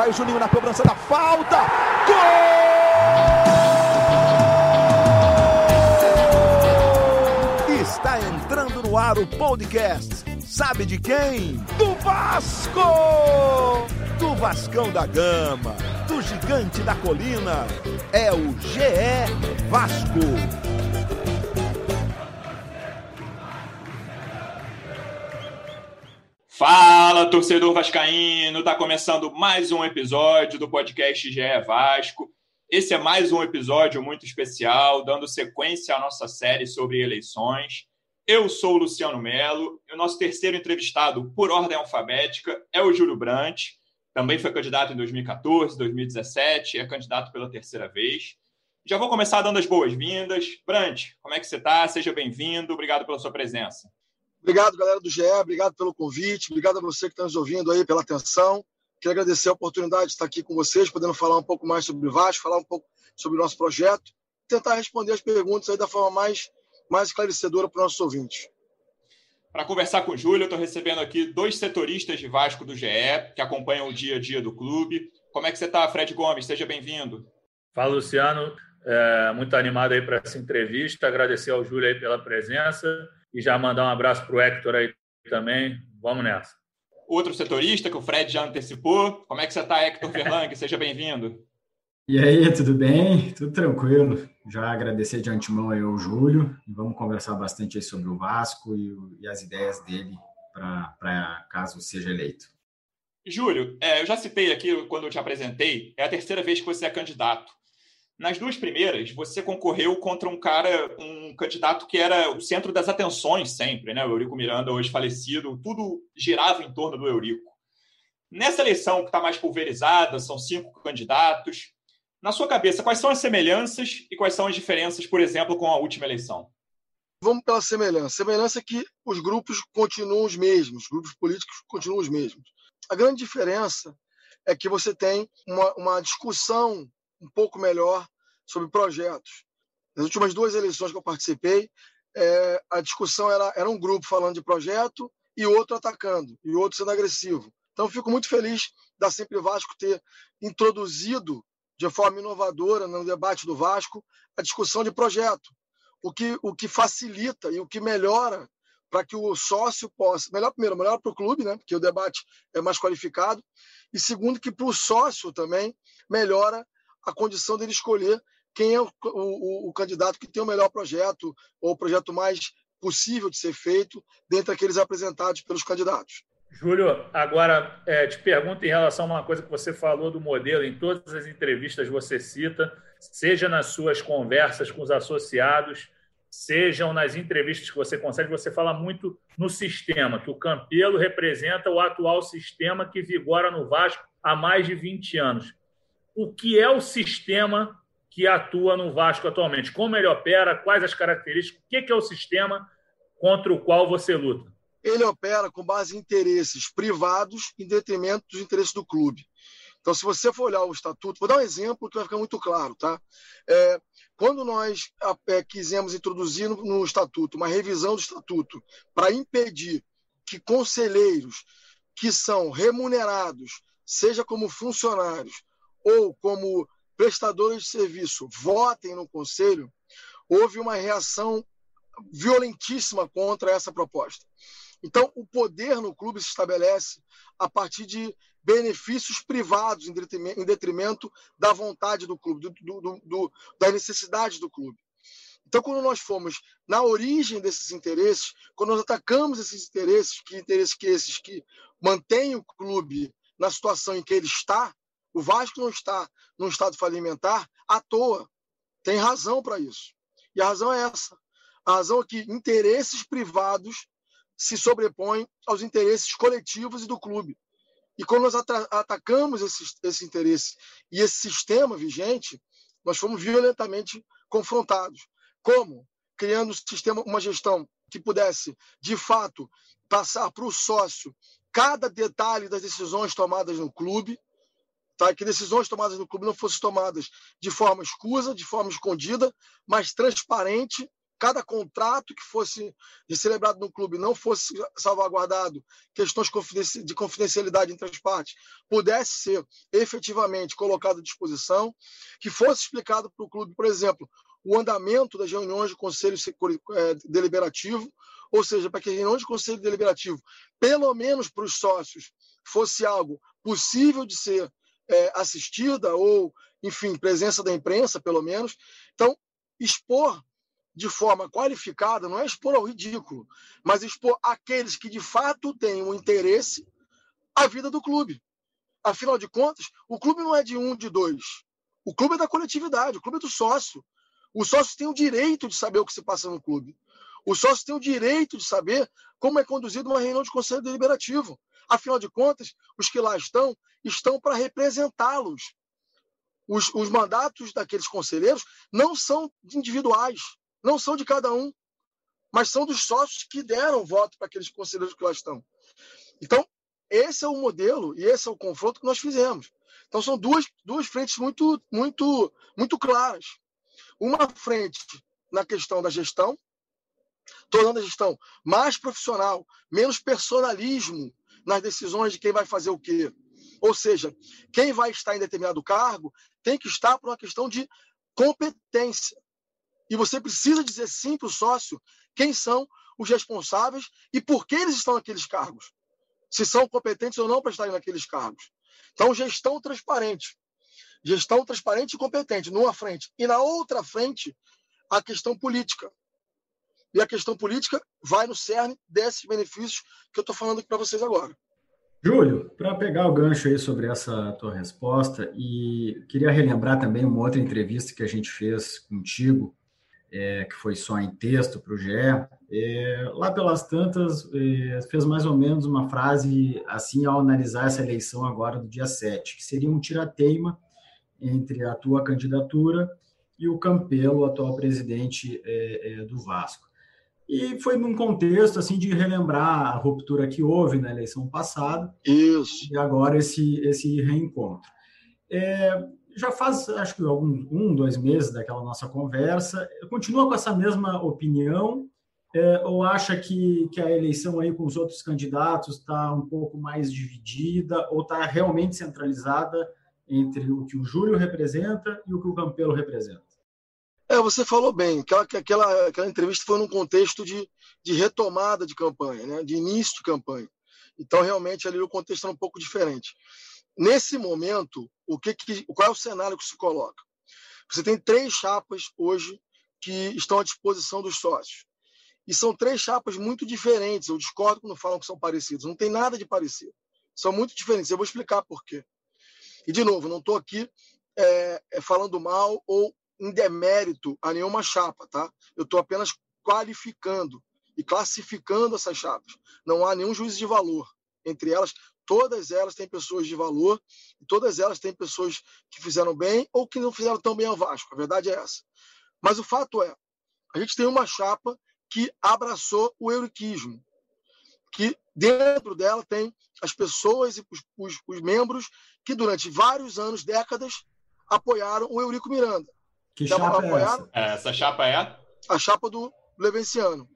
Vai o Juninho na cobrança da falta. Gol! Está entrando no ar o podcast. Sabe de quem? Do Vasco! Do Vascão da Gama, do Gigante da Colina. É o GE Vasco. Fala, torcedor vascaíno! Tá começando mais um episódio do podcast GE Vasco. Esse é mais um episódio muito especial, dando sequência à nossa série sobre eleições. Eu sou o Luciano Melo e o nosso terceiro entrevistado, por ordem alfabética, é o Júlio Brandt. Também foi candidato em 2014, 2017 e é candidato pela terceira vez. Já vou começar dando as boas-vindas. Brandt, como é que você está? Seja bem-vindo. Obrigado pela sua presença. Obrigado, galera do GE, obrigado pelo convite, obrigado a você que está nos ouvindo aí pela atenção. Quero agradecer a oportunidade de estar aqui com vocês, podendo falar um pouco mais sobre o Vasco, falar um pouco sobre o nosso projeto, tentar responder as perguntas aí da forma mais, mais esclarecedora para os nossos ouvintes. Para conversar com o Júlio, eu estou recebendo aqui dois setoristas de Vasco do GE, que acompanham o dia a dia do clube. Como é que você está, Fred Gomes? Seja bem-vindo. Fala, Luciano. É, muito animado aí para essa entrevista. Agradecer ao Júlio aí pela presença e já mandar um abraço para o Hector aí também. Vamos nessa. Outro setorista que o Fred já antecipou. Como é que você está, Hector Ferlang? Seja bem-vindo. E aí, tudo bem? Tudo tranquilo. Já agradecer de antemão aí ao Júlio e vamos conversar bastante aí sobre o Vasco e, e as ideias dele para caso seja eleito. Júlio, é, eu já citei aqui quando eu te apresentei, é a terceira vez que você é candidato. Nas duas primeiras, você concorreu contra um cara, um candidato que era o centro das atenções sempre, né? O Eurico Miranda, hoje falecido, tudo girava em torno do Eurico. Nessa eleição que está mais pulverizada, são cinco candidatos. Na sua cabeça, quais são as semelhanças e quais são as diferenças, por exemplo, com a última eleição? Vamos pela semelhança. Semelhança é que os grupos continuam os mesmos, os grupos políticos continuam os mesmos. A grande diferença é que você tem uma, uma discussão um pouco melhor sobre projetos. Nas últimas duas eleições que eu participei, é, a discussão era, era um grupo falando de projeto e outro atacando, e outro sendo agressivo. Então, fico muito feliz da Sempre Vasco ter introduzido de forma inovadora no debate do Vasco a discussão de projeto, o que, o que facilita e o que melhora para que o sócio possa. Melhor, primeiro, melhor para o clube, né? porque o debate é mais qualificado, e segundo, que para o sócio também melhora a condição dele escolher quem é o, o, o, candidato que tem o melhor projeto ou o projeto mais possível de ser feito dentre aqueles apresentados pelos candidatos. Júlio, agora é, te pergunto em relação a uma coisa que você falou do modelo, em todas as entrevistas você cita, seja nas suas conversas com os associados, sejam nas entrevistas que você consegue, você fala muito no sistema, que o Campelo representa o atual sistema que vigora no Vasco há mais de 20 anos o que é o sistema que atua no Vasco atualmente, como ele opera, quais as características, o que é o sistema contra o qual você luta? Ele opera com base em interesses privados em detrimento dos interesses do clube. Então, se você for olhar o estatuto, vou dar um exemplo que vai ficar muito claro, tá? É, quando nós é, quisemos introduzir no, no estatuto uma revisão do estatuto para impedir que conselheiros que são remunerados, seja como funcionários ou como prestadores de serviço votem no conselho, houve uma reação violentíssima contra essa proposta. Então, o poder no clube se estabelece a partir de benefícios privados em detrimento da vontade do clube, do, do, do, do clube. Então, quando nós fomos na origem desses interesses, quando nós atacamos esses interesses, que interesses que esses que mantêm o clube na situação em que ele está, o Vasco não está num estado falimentar à toa. Tem razão para isso. E a razão é essa. A razão é que interesses privados se sobrepõem aos interesses coletivos e do clube. E quando nós atacamos esse, esse interesse e esse sistema vigente, nós fomos violentamente confrontados. Como? Criando um sistema, uma gestão que pudesse, de fato, passar para o sócio cada detalhe das decisões tomadas no clube, tá? que decisões tomadas no clube não fossem tomadas de forma escusa, de forma escondida, mas transparente cada contrato que fosse celebrado no clube não fosse salvaguardado, questões de confidencialidade entre as partes, pudesse ser efetivamente colocado à disposição, que fosse explicado para o clube, por exemplo, o andamento das reuniões do Conselho é, Deliberativo, ou seja, para que a reunião de Conselho Deliberativo, pelo menos para os sócios, fosse algo possível de ser é, assistida ou, enfim, presença da imprensa, pelo menos. Então, expor de forma qualificada não é expor ao ridículo, mas expor aqueles que de fato têm um interesse à vida do clube. Afinal de contas, o clube não é de um, de dois. O clube é da coletividade, o clube é do sócio. O sócio tem o direito de saber o que se passa no clube. O sócio tem o direito de saber como é conduzida uma reunião de conselho deliberativo. Afinal de contas, os que lá estão, estão para representá-los. Os, os mandatos daqueles conselheiros não são individuais, não são de cada um, mas são dos sócios que deram voto para aqueles conselheiros que lá estão. Então, esse é o modelo e esse é o confronto que nós fizemos. Então, são duas, duas frentes muito, muito, muito claras. Uma frente na questão da gestão, tornando a gestão mais profissional, menos personalismo nas decisões de quem vai fazer o quê. Ou seja, quem vai estar em determinado cargo tem que estar por uma questão de competência. E você precisa dizer sim para o sócio quem são os responsáveis e por que eles estão naqueles cargos. Se são competentes ou não para estarem naqueles cargos. Então, gestão transparente. Gestão transparente e competente, numa frente. E na outra frente, a questão política. E a questão política vai no cerne desses benefícios que eu estou falando aqui para vocês agora. Júlio, para pegar o gancho aí sobre essa tua resposta, e queria relembrar também uma outra entrevista que a gente fez contigo, é, que foi só em texto para o GE. É, lá pelas tantas, é, fez mais ou menos uma frase assim ao analisar essa eleição agora do dia 7, que seria um tirateima entre a tua candidatura e o Campelo, atual presidente é, é, do Vasco. E foi num contexto assim de relembrar a ruptura que houve na eleição passada. Isso. E agora esse, esse reencontro. É, já faz, acho que algum, um, dois meses daquela nossa conversa. Continua com essa mesma opinião é, ou acha que, que a eleição aí com os outros candidatos está um pouco mais dividida ou está realmente centralizada entre o que o Júlio representa e o que o Campelo representa? É, você falou bem. Aquela, aquela, aquela entrevista foi num contexto de, de retomada de campanha, né? de início de campanha. Então, realmente, ali o contexto é um pouco diferente. Nesse momento, o que, que, qual é o cenário que se coloca? Você tem três chapas hoje que estão à disposição dos sócios. E são três chapas muito diferentes. Eu discordo quando falam que são parecidos. Não tem nada de parecido. São muito diferentes. Eu vou explicar por quê. E, de novo, não estou aqui é, é, falando mal ou em demérito a nenhuma chapa, tá? Eu estou apenas qualificando e classificando essas chapas. Não há nenhum juízo de valor. Entre elas, todas elas têm pessoas de valor todas elas têm pessoas que fizeram bem ou que não fizeram tão bem ao Vasco. A verdade é essa. Mas o fato é, a gente tem uma chapa que abraçou o euriquismo, que dentro dela tem as pessoas e os, os, os membros que durante vários anos, décadas, apoiaram o Eurico Miranda. Que chapa é essa? É, essa chapa é? A chapa do Levenciano.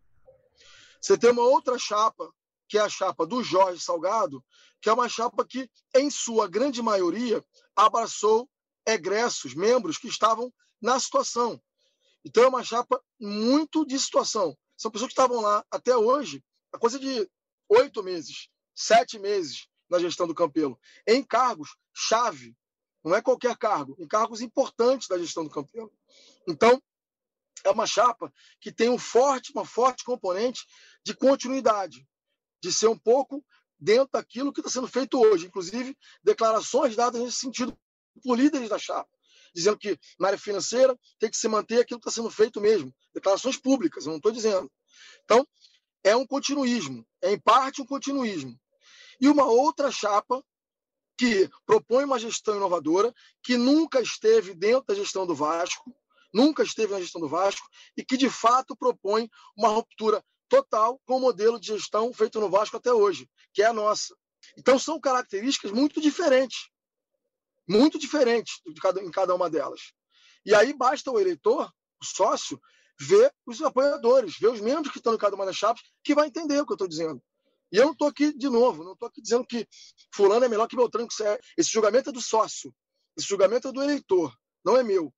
Você tem uma outra chapa, que é a chapa do Jorge Salgado, que é uma chapa que, em sua grande maioria, abraçou egressos, membros que estavam na situação. Então, é uma chapa muito de situação. São pessoas que estavam lá até hoje, a coisa de oito meses, sete meses na gestão do Campelo, em cargos chave não é qualquer cargo, em cargos importantes da gestão do Campelo. Então, é uma chapa que tem um forte, uma forte componente de continuidade, de ser um pouco dentro daquilo que está sendo feito hoje. Inclusive, declarações dadas nesse sentido por líderes da chapa, dizendo que na área financeira tem que se manter aquilo que está sendo feito mesmo. Declarações públicas, eu não estou dizendo. Então, é um continuismo, é em parte um continuismo. E uma outra chapa que propõe uma gestão inovadora, que nunca esteve dentro da gestão do Vasco, nunca esteve na gestão do Vasco, e que de fato propõe uma ruptura total com o modelo de gestão feito no Vasco até hoje, que é a nossa. Então são características muito diferentes, muito diferentes cada, em cada uma delas. E aí basta o eleitor, o sócio, ver os apoiadores, ver os membros que estão em cada uma das chapas, que vai entender o que eu estou dizendo. E eu não estou aqui, de novo, não estou aqui dizendo que fulano é melhor que Beltrano, que é, esse julgamento é do sócio, esse julgamento é do eleitor, não é meu.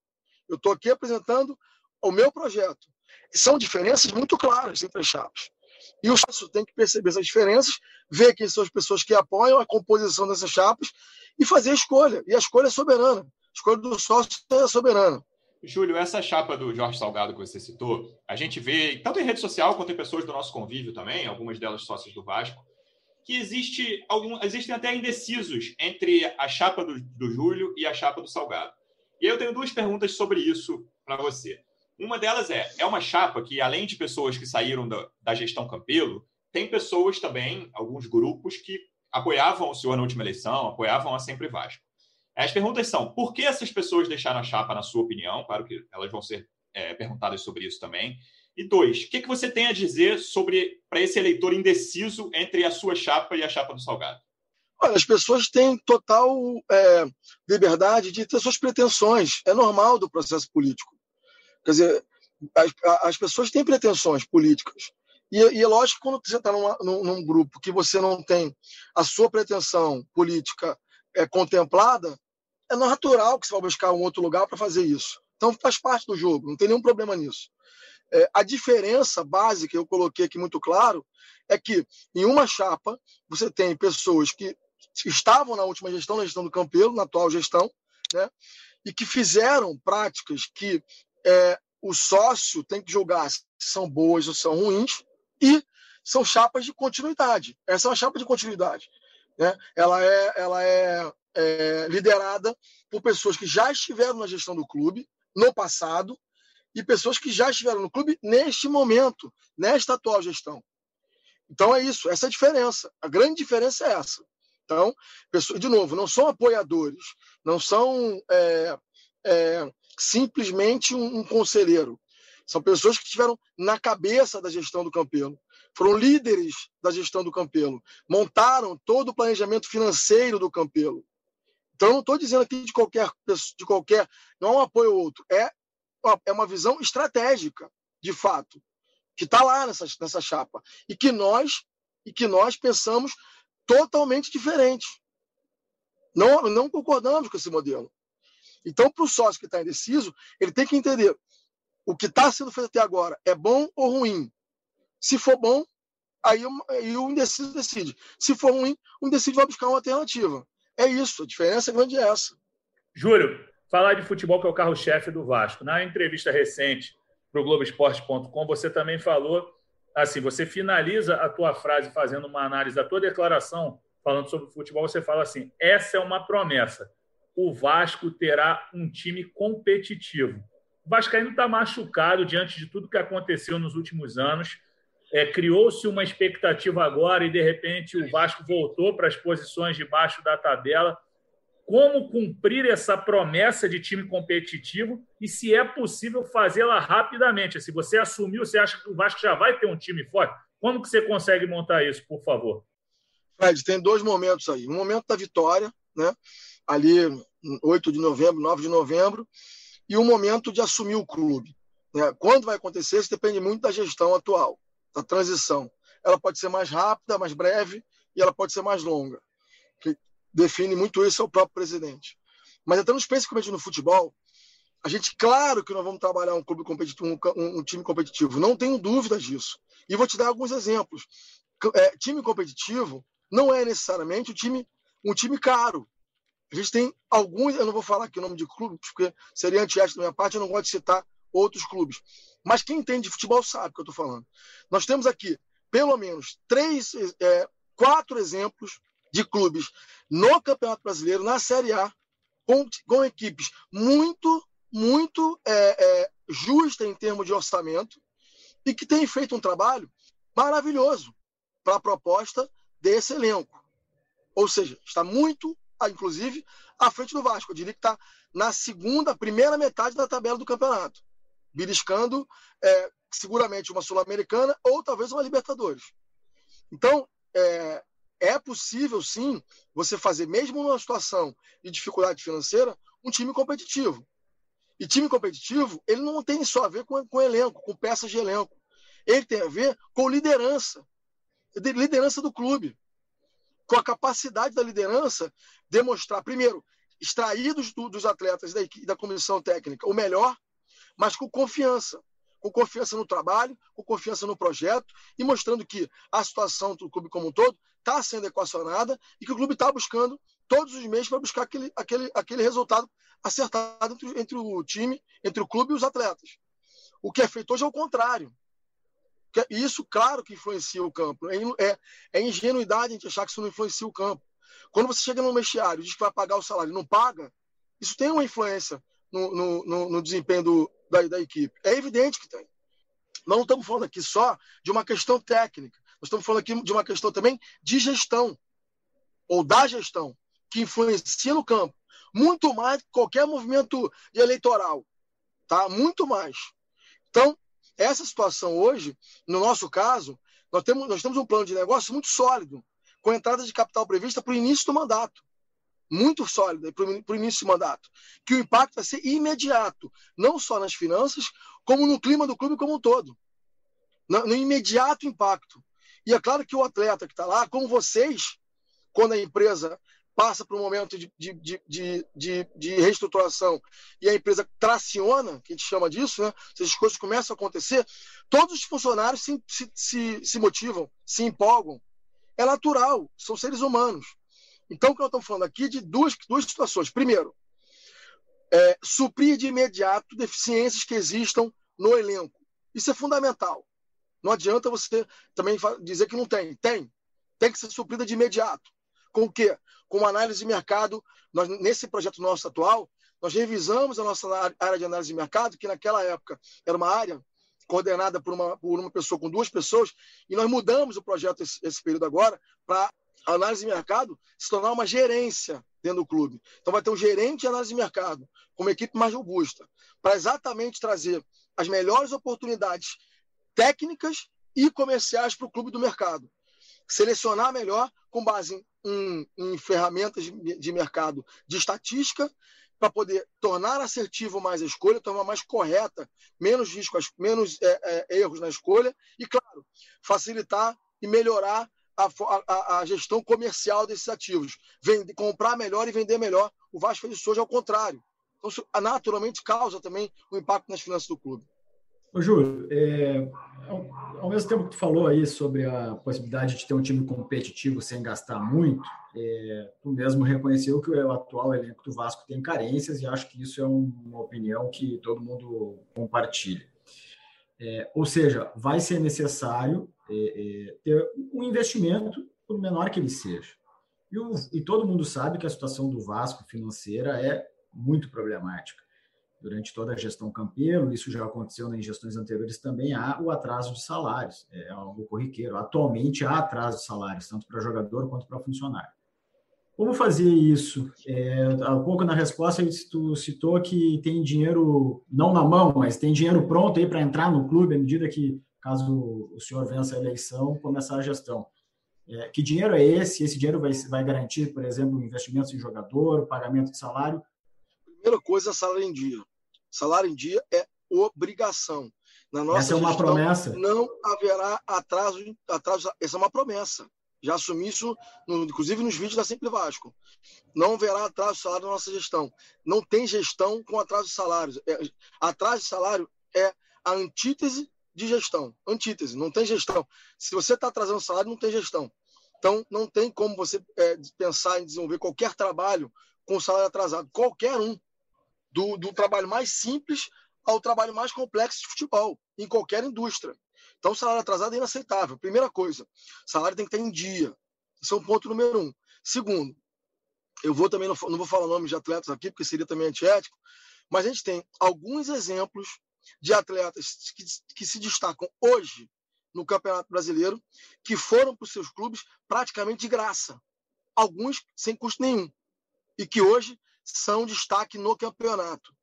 Eu estou aqui apresentando o meu projeto. São diferenças muito claras entre as chapas. E o sócio tem que perceber essas diferenças, ver quem são as pessoas que apoiam a composição dessas chapas e fazer a escolha. E a escolha é soberana. A escolha do sócio é soberana. Júlio, essa chapa do Jorge Salgado que você citou, a gente vê, tanto em rede social quanto em pessoas do nosso convívio também, algumas delas sócias do Vasco, que existe algum, existem até indecisos entre a chapa do, do Júlio e a chapa do Salgado. E eu tenho duas perguntas sobre isso para você. Uma delas é: é uma chapa que, além de pessoas que saíram da, da gestão Campelo, tem pessoas também, alguns grupos, que apoiavam o senhor na última eleição, apoiavam a Sempre Vasco. As perguntas são: por que essas pessoas deixaram a chapa, na sua opinião? Claro que elas vão ser é, perguntadas sobre isso também. E dois, o que, que você tem a dizer sobre para esse eleitor indeciso entre a sua chapa e a chapa do Salgado? Olha, as pessoas têm total é, liberdade de ter suas pretensões. É normal do processo político. Quer dizer, as, as pessoas têm pretensões políticas. E, e é lógico que quando você está num, num, grupo que você não tem a sua pretensão política é, contemplada, é natural que você vá buscar um outro lugar para fazer isso. Então faz parte do jogo, não tem nenhum problema nisso. É, a diferença básica, eu coloquei aqui muito claro, é que em uma chapa você tem pessoas que estavam na última gestão, na gestão do Campelo, na atual gestão, né, e que fizeram práticas que é, o sócio tem que julgar se são boas ou são ruins, e são chapas de continuidade. Essa é uma chapa de continuidade. Né? Ela é, ela é, é liderada por pessoas que já estiveram na gestão do clube no passado e pessoas que já estiveram no clube neste momento, nesta atual gestão. Então é isso, essa é a diferença. A grande diferença é essa. Então, pessoas, de novo, não são apoiadores, não são é, é, simplesmente um, um, conselheiro. São pessoas que estiveram na cabeça da gestão do Campelo, foram líderes da gestão do Campelo, montaram todo o planejamento financeiro do Campelo. Então, não estou dizendo aqui de qualquer de qualquer, não é um apoio ao outro, é é uma visão estratégica, de fato, que está lá nessa, nessa chapa e que nós e que nós pensamos totalmente diferente. Não, não concordamos com esse modelo. Então, para o sócio que está indeciso, ele tem que entender o que está sendo feito até agora é bom ou ruim. Se for bom, aí, aí o indeciso decide. Se for ruim, o indeciso vai buscar uma alternativa. É isso, a diferença grande é essa. Júlio, falar de futebol que é o carro-chefe do Vasco. Na entrevista recente para o Globoesporte.com, você também falou assim, você finaliza a tua frase fazendo uma análise da tua declaração, falando sobre futebol, você fala assim, essa é uma promessa. O Vasco terá um time competitivo. O Vascaíno está machucado diante de tudo que aconteceu nos últimos anos. É, Criou-se uma expectativa agora e, de repente, o Vasco voltou para as posições de baixo da tabela. Como cumprir essa promessa de time competitivo e se é possível fazê-la rapidamente? Se você assumiu, você acha que o Vasco já vai ter um time forte? Como que você consegue montar isso, por favor? Fred, tem dois momentos aí. Um momento da vitória, né? ali 8 de novembro, 9 de novembro, e o momento de assumir o clube. Né? Quando vai acontecer, isso depende muito da gestão atual, da transição. Ela pode ser mais rápida, mais breve, e ela pode ser mais longa. Que define muito isso é o próprio presidente. Mas entrando especificamente no futebol, a gente, claro que nós vamos trabalhar um clube competitivo, um, um time competitivo, não tenho dúvidas disso. E vou te dar alguns exemplos. É, time competitivo não é necessariamente um time, um time caro. A gente tem alguns, eu não vou falar aqui o nome de clubes, porque seria antiético da minha parte, eu não gosto de citar outros clubes. Mas quem entende de futebol sabe o que eu estou falando. Nós temos aqui, pelo menos, três, é, quatro exemplos de clubes no Campeonato Brasileiro, na Série A, com, com equipes muito, muito é, é, justas em termos de orçamento e que têm feito um trabalho maravilhoso para a proposta desse elenco. Ou seja, está muito inclusive, à frente do Vasco. Eu diria que está na segunda, primeira metade da tabela do campeonato, beliscando é, seguramente uma Sul-Americana ou talvez uma Libertadores. Então, é, é possível, sim, você fazer, mesmo numa situação de dificuldade financeira, um time competitivo. E time competitivo, ele não tem só a ver com, com elenco, com peças de elenco. Ele tem a ver com liderança, liderança do clube, com a capacidade da liderança demonstrar, primeiro, extrair dos, dos atletas da, da comissão técnica o melhor, mas com confiança. Com confiança no trabalho, com confiança no projeto e mostrando que a situação do clube como um todo está sendo equacionada e que o clube está buscando todos os meses para buscar aquele, aquele, aquele resultado acertado entre, entre o time, entre o clube e os atletas. O que é feito hoje é o contrário. E isso, claro, que influencia o campo. É, é, é ingenuidade a gente achar que isso não influencia o campo. Quando você chega no vestiário e diz que vai pagar o salário e não paga, isso tem uma influência no, no, no, no desempenho do, da, da, equipe. É evidente que tem. Não estamos falando aqui só de uma questão técnica. Nós estamos falando aqui de uma questão também de gestão, ou da gestão, que influencia no campo. Muito mais que qualquer movimento eleitoral. Tá? Muito mais. Então, essa situação hoje, no nosso caso, nós temos, nós temos um plano de negócio muito sólido, com entrada de capital prevista para o início do mandato. Muito sólida para o início do mandato. Que o impacto vai ser imediato, não só nas finanças, como no clima do clube como um todo. No, no imediato impacto. E é claro que o atleta que está lá, como vocês, quando a empresa passa por um momento de, de, de, de, de reestruturação e a empresa traciona, que a gente chama disso, né? se as coisas começam a acontecer, todos os funcionários se, se, se, se motivam, se empolgam. É natural, são seres humanos. Então, o que nós estamos falando aqui de duas, duas situações. Primeiro, é, suprir de imediato deficiências que existam no elenco. Isso é fundamental. Não adianta você também dizer que não tem. Tem. Tem que ser suprida de imediato. Com o quê? Com uma análise de mercado. Nós, nesse projeto nosso atual, nós revisamos a nossa área de análise de mercado, que naquela época era uma área coordenada por uma, por uma pessoa com duas pessoas, e nós mudamos o projeto esse, esse período agora para a análise de mercado se tornar uma gerência dentro do clube. Então vai ter um gerente de análise de mercado, com uma equipe mais robusta, para exatamente trazer as melhores oportunidades técnicas e comerciais para o clube do mercado. Selecionar melhor com base em, em ferramentas de, de mercado de estatística para poder tornar assertivo mais a escolha, tornar mais correta, menos riscos, menos é, é, erros na escolha e, claro, facilitar e melhorar a, a, a, gestão comercial desses ativos. Vende, comprar melhor e vender melhor. O Vasco fez isso hoje ao contrário. Então, isso naturalmente causa também um impacto nas finanças do clube. Ô, Júlio, é, ao, ao, mesmo tempo que tu falou aí sobre a possibilidade de ter um time competitivo sem gastar muito, é, tu mesmo reconheceu que o atual elenco do Vasco tem carências e acho que isso é um, uma opinião que todo mundo compartilha. É, ou seja, vai ser necessário ter um investimento, por menor que ele seja. E, o, e todo mundo sabe que a situação do Vasco financeira é muito problemática durante toda a gestão Campelo, isso já aconteceu em gestões anteriores também, há o atraso de salários, é algo corriqueiro. Atualmente há atraso de salários, tanto para jogador quanto para funcionário. Como fazer isso? É, há pouco na resposta tu citou que tem dinheiro, não na mão, mas tem dinheiro pronto aí para entrar no clube à medida que, caso o senhor vença a eleição, começar a gestão. É, que dinheiro é esse? Esse dinheiro vai, vai garantir, por exemplo, investimentos em jogador, pagamento de salário? Primeira coisa, salário em dia. Salário em dia é obrigação. Na nossa Essa é uma promessa? Não haverá atraso, atraso. Essa é uma promessa. Já assumi isso, no, inclusive nos vídeos da Sempre Vasco. Não haverá atraso de salário na nossa gestão. Não tem gestão com atraso de salários. É, atraso de salário é a antítese de gestão. Antítese, não tem gestão. Se você está atrasando salário, não tem gestão. Então, não tem como você é, pensar em desenvolver qualquer trabalho com salário atrasado. Qualquer um do, do trabalho mais simples ao trabalho mais complexo de futebol, em qualquer indústria. Então, salário atrasado é inaceitável. Primeira coisa, salário tem que estar em dia. Esse é um ponto número um. Segundo, eu vou também, não, não vou falar nomes de atletas aqui, porque seria também antiético, mas a gente tem alguns exemplos de atletas que, que se destacam hoje no Campeonato Brasileiro, que foram para os seus clubes praticamente de graça. Alguns sem custo nenhum. E que hoje são destaque no campeonato.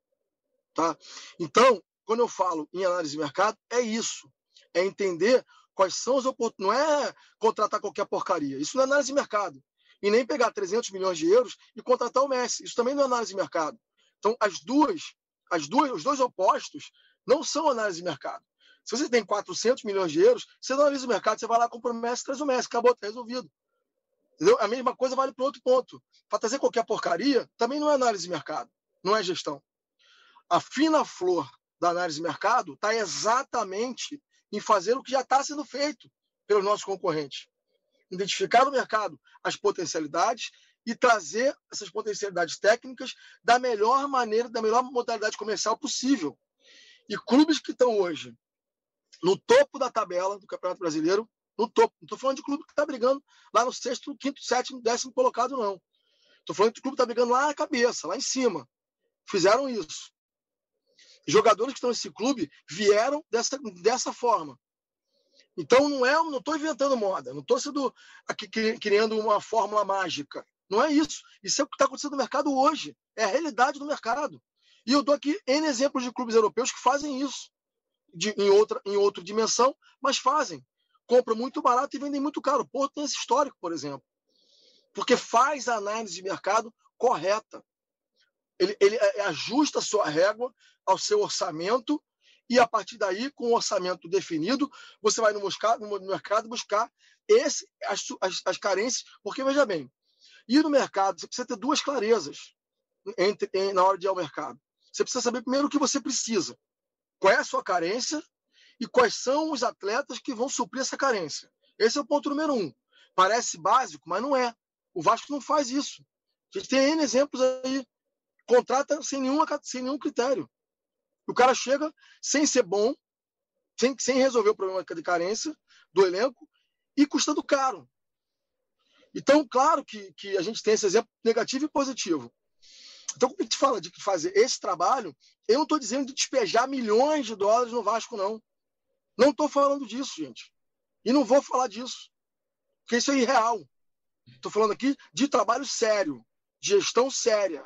Tá? Então, quando eu falo em análise de mercado, é isso. É entender quais são as oportunidades. Não é contratar qualquer porcaria. Isso não é análise de mercado. E nem pegar 300 milhões de euros e contratar o Messi. Isso também não é análise de mercado. Então, as duas as duas, os dois opostos não são análise de mercado. Se você tem 400 milhões de euros, você não analisa o mercado, você vai lá, compra o Messi, traz o Messi, acabou, está resolvido. Entendeu? A mesma coisa vale para outro ponto. Para trazer qualquer porcaria, também não é análise de mercado, não é gestão. A fina flor da análise de mercado está exatamente em fazer o que já está sendo feito pelos nossos concorrentes. Identificar no mercado as potencialidades e trazer essas potencialidades técnicas da melhor maneira, da melhor modalidade comercial possível. E clubes que estão hoje no topo da tabela do Campeonato Brasileiro no topo. Não estou falando de clube que está brigando lá no sexto, quinto, sétimo, décimo colocado, não. Estou falando de clube que está brigando lá na cabeça, lá em cima. Fizeram isso. Jogadores que estão nesse clube vieram dessa, dessa forma. Então não é, não estou inventando moda, não estou sendo aqui criando uma fórmula mágica. Não é isso. Isso é o que está acontecendo no mercado hoje. É a realidade do mercado. E eu dou aqui N exemplos de clubes europeus que fazem isso. De, em, outra, em outra dimensão, mas fazem compram muito barato e vendem muito caro. O Porto tem esse histórico, por exemplo. Porque faz a análise de mercado correta. Ele, ele é, ajusta a sua régua ao seu orçamento e, a partir daí, com o orçamento definido, você vai no, mercado, no mercado buscar esse, as, as, as carências. Porque, veja bem, ir no mercado, você precisa ter duas clarezas entre, na hora de ir ao mercado. Você precisa saber primeiro o que você precisa. Qual é a sua carência e quais são os atletas que vão suprir essa carência. Esse é o ponto número um. Parece básico, mas não é. O Vasco não faz isso. A gente tem N exemplos aí. Contrata sem, nenhuma, sem nenhum critério. O cara chega sem ser bom, sem, sem resolver o problema de carência do elenco e custando caro. Então, claro que, que a gente tem esse exemplo negativo e positivo. Então, quando a gente fala de fazer esse trabalho, eu não estou dizendo de despejar milhões de dólares no Vasco, não. Não estou falando disso, gente. E não vou falar disso. Porque isso é irreal. Estou falando aqui de trabalho sério, gestão séria.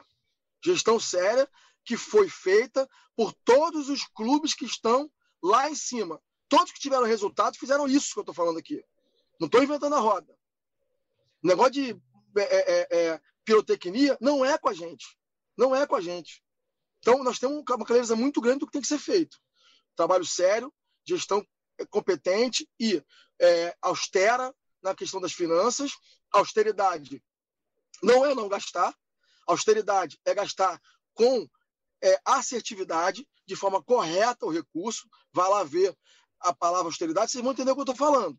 Gestão séria que foi feita por todos os clubes que estão lá em cima. Todos que tiveram resultado fizeram isso que eu estou falando aqui. Não estou inventando a roda. O negócio de é, é, é, pirotecnia não é com a gente. Não é com a gente. Então, nós temos uma clareza muito grande do que tem que ser feito. Trabalho sério, gestão competente e é, austera na questão das finanças. Austeridade não é não gastar, austeridade é gastar com é, assertividade, de forma correta o recurso. Vai lá ver a palavra austeridade, vocês vão entender o que eu estou falando.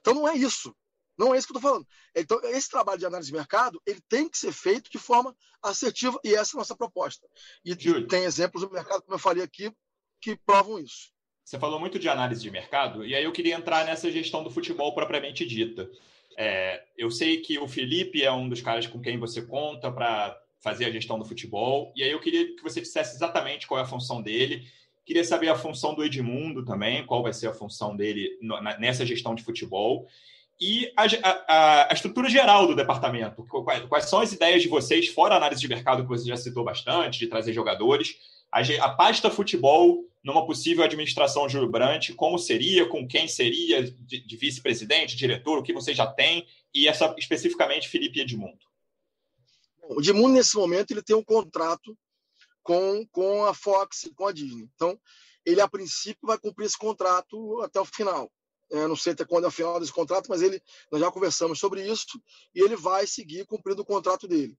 Então não é isso. Não é isso que eu estou falando. Então, esse trabalho de análise de mercado ele tem que ser feito de forma assertiva, e essa é a nossa proposta. E Júlio. tem exemplos do mercado, como eu falei aqui, que provam isso. Você falou muito de análise de mercado, e aí eu queria entrar nessa gestão do futebol propriamente dita. É, eu sei que o Felipe é um dos caras com quem você conta para fazer a gestão do futebol, e aí eu queria que você dissesse exatamente qual é a função dele. Queria saber a função do Edmundo também, qual vai ser a função dele nessa gestão de futebol. E a, a, a estrutura geral do departamento. Quais, quais são as ideias de vocês, fora a análise de mercado que você já citou bastante, de trazer jogadores, a, a pasta futebol numa possível administração Brandt, como seria, com quem seria, de, de vice-presidente, diretor, o que você já tem, e essa especificamente Felipe Edmundo. O Edmundo, nesse momento, ele tem um contrato com, com a Fox, com a Disney. Então, ele, a princípio, vai cumprir esse contrato até o final. É, não sei até quando é o final desse contrato, mas ele, nós já conversamos sobre isso e ele vai seguir cumprindo o contrato dele.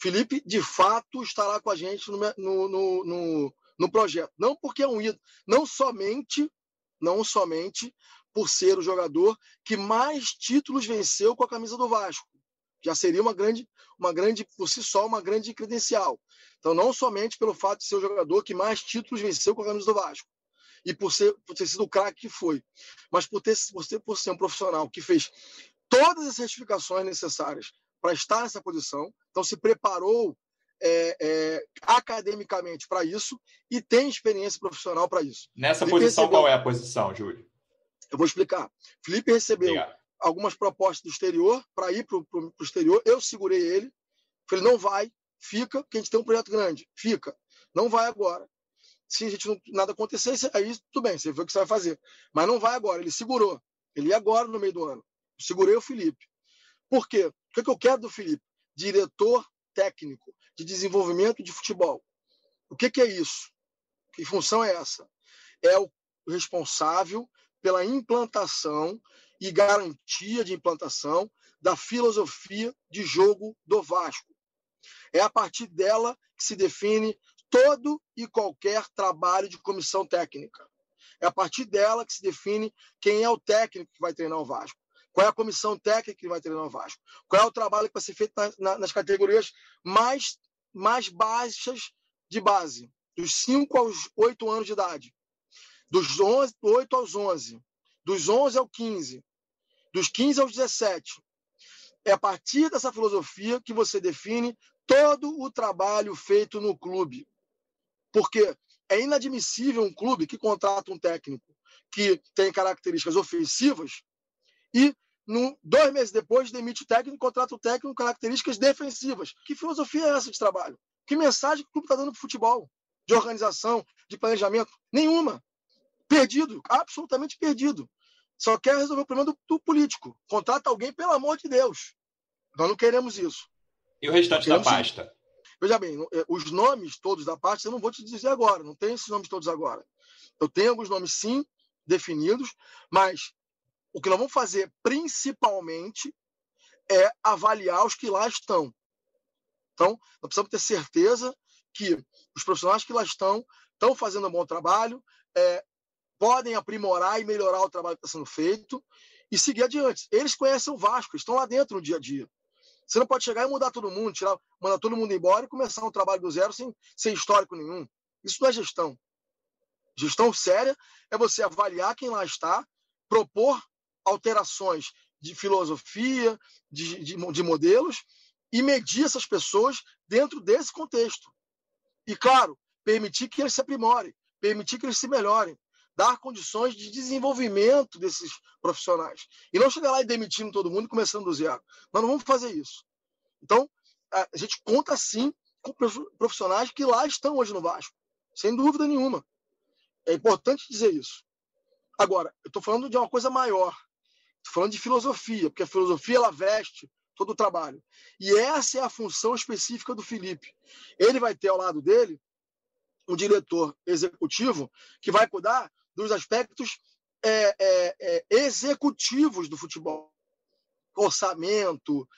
Felipe, de fato, estará com a gente no, no, no, no projeto. Não porque é um ídolo, não somente, não somente por ser o jogador que mais títulos venceu com a camisa do Vasco. Já seria uma grande, uma grande por si só, uma grande credencial. Então, não somente pelo fato de ser o jogador que mais títulos venceu com a camisa do Vasco e por, ser, por ter sido o craque que foi, mas por, ter, por, ter, por ser um profissional que fez todas as certificações necessárias para estar nessa posição, então se preparou é, é, academicamente para isso e tem experiência profissional para isso. Nessa Felipe posição, recebeu... qual é a posição, Júlio? Eu vou explicar. Felipe recebeu Obrigado. algumas propostas do exterior para ir para o exterior. Eu segurei ele. Falei, não vai, fica, porque a gente tem um projeto grande. Fica. Não vai agora. Se a gente não, nada acontecer, aí tudo bem, você vê o que você vai fazer. Mas não vai agora. Ele segurou. Ele ia agora no meio do ano. Eu segurei o Felipe. Por quê? O que eu quero do Felipe? Diretor técnico de desenvolvimento de futebol. O que, que é isso? Que função é essa? É o responsável pela implantação e garantia de implantação da filosofia de jogo do Vasco. É a partir dela que se define todo e qualquer trabalho de comissão técnica. É a partir dela que se define quem é o técnico que vai treinar o Vasco, qual é a comissão técnica que vai treinar o Vasco, qual é o trabalho que vai ser feito na, na, nas categorias mais, mais baixas de base, dos 5 aos 8 anos de idade, dos 11, 8 aos 11, dos 11 aos 15, dos 15 aos 17. É a partir dessa filosofia que você define todo o trabalho feito no clube. Porque é inadmissível um clube que contrata um técnico que tem características ofensivas e no, dois meses depois demite o técnico e contrata o técnico com características defensivas. Que filosofia é essa de trabalho? Que mensagem que o clube está dando para o futebol? De organização, de planejamento? Nenhuma. Perdido, absolutamente perdido. Só quer resolver o problema do, do político. Contrata alguém, pelo amor de Deus. Nós não queremos isso. E o restante da pasta? Veja bem, é, os nomes todos da pasta eu não vou te dizer agora, não tenho esses nomes todos agora. Eu tenho alguns nomes, sim, definidos, mas o que nós vamos fazer principalmente é avaliar os que lá estão. Então, nós precisamos ter certeza que os profissionais que lá estão estão fazendo um bom trabalho, é, podem aprimorar e melhorar o trabalho que está sendo feito e seguir adiante. Eles conhecem o Vasco, estão lá dentro no dia a dia. Você não pode chegar e mudar todo mundo, tirar, mandar todo mundo embora e começar um trabalho do zero sem, sem histórico nenhum. Isso não é gestão. Gestão séria é você avaliar quem lá está, propor alterações de filosofia, de, de, de modelos e medir essas pessoas dentro desse contexto. E, claro, permitir que eles se aprimorem, permitir que eles se melhorem, dar condições de desenvolvimento desses profissionais. E não chegar lá e demitindo todo mundo e começando do zero. Nós não vamos fazer isso. Então, a gente conta sim com profissionais que lá estão hoje no Vasco, sem dúvida nenhuma. É importante dizer isso. Agora, eu estou falando de uma coisa maior. Estou falando de filosofia, porque a filosofia ela veste todo o trabalho. E essa é a função específica do Felipe. Ele vai ter ao lado dele um diretor executivo que vai cuidar dos aspectos é, é, é, executivos do futebol. Orçamento,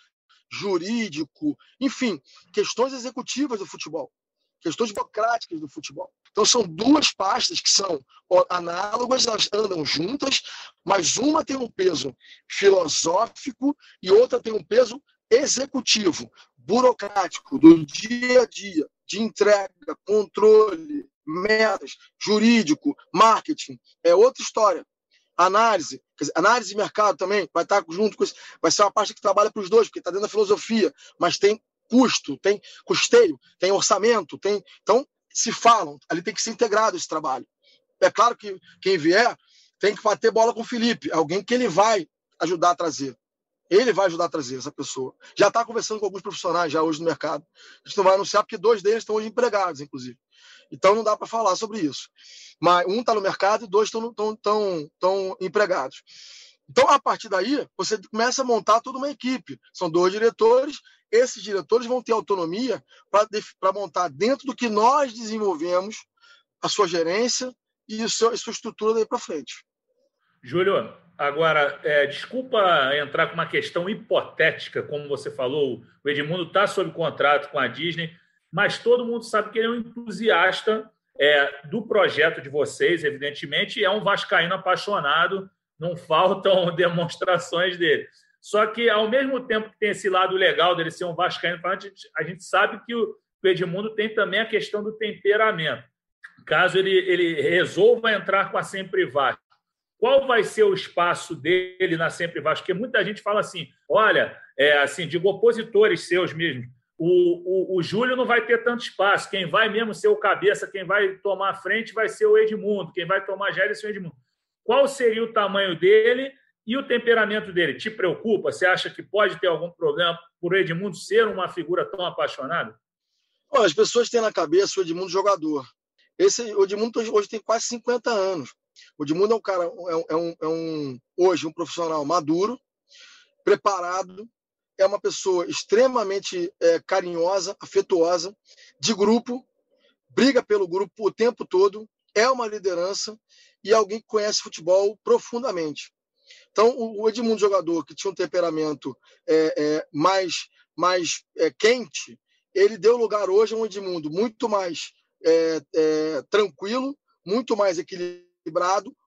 jurídico, enfim, questões executivas do futebol, questões burocráticas do futebol. Então, são duas pastas que são análogas, elas andam juntas, mas uma tem um peso filosófico e outra tem um peso executivo, burocrático, do dia a dia, de entrega, controle, metas, jurídico, marketing, é outra história. Análise, dizer, análise de mercado também vai estar junto com isso, vai ser uma parte que trabalha para os dois, porque está dentro da filosofia, mas tem custo, tem custeio, tem orçamento, tem. Então, se falam, ali tem que ser integrado esse trabalho. É claro que quem vier tem que bater bola com o Felipe, alguém que ele vai ajudar a trazer. Ele vai ajudar a trazer essa pessoa. Já está conversando com alguns profissionais já hoje no mercado. A gente não vai anunciar porque dois deles estão hoje empregados, inclusive. Então não dá para falar sobre isso. Mas um está no mercado e dois estão tão, tão, tão empregados. Então, a partir daí, você começa a montar toda uma equipe. São dois diretores. Esses diretores vão ter autonomia para montar dentro do que nós desenvolvemos a sua gerência e a sua, a sua estrutura daí para frente. Júlio, agora, é, desculpa entrar com uma questão hipotética, como você falou, o Edmundo está sob contrato com a Disney, mas todo mundo sabe que ele é um entusiasta é, do projeto de vocês, evidentemente, e é um vascaíno apaixonado, não faltam demonstrações dele. Só que, ao mesmo tempo que tem esse lado legal dele ser um vascaíno, a gente, sabe que o, o Edmundo tem também a questão do temperamento. Caso ele, ele resolva entrar com a Sempre Vasco, qual vai ser o espaço dele na Sempre Vasco? Porque muita gente fala assim, olha, é, assim, digo opositores seus mesmo, o, o, o Júlio não vai ter tanto espaço, quem vai mesmo ser o cabeça, quem vai tomar a frente vai ser o Edmundo, quem vai tomar a ser o Edmundo. Qual seria o tamanho dele e o temperamento dele? Te preocupa? Você acha que pode ter algum problema por o Edmundo ser uma figura tão apaixonada? As pessoas têm na cabeça o Edmundo jogador. Esse, Edmundo hoje tem quase 50 anos. O Edmundo é um cara, é é um, é um, hoje um profissional maduro, preparado, é uma pessoa extremamente é, carinhosa, afetuosa, de grupo, briga pelo grupo o tempo todo, é uma liderança e alguém que conhece futebol profundamente. Então, o Edmundo, jogador que tinha um temperamento é, é, mais, mais é, quente, ele deu lugar hoje a um Edmundo muito mais é, é, tranquilo, muito mais equilibrado,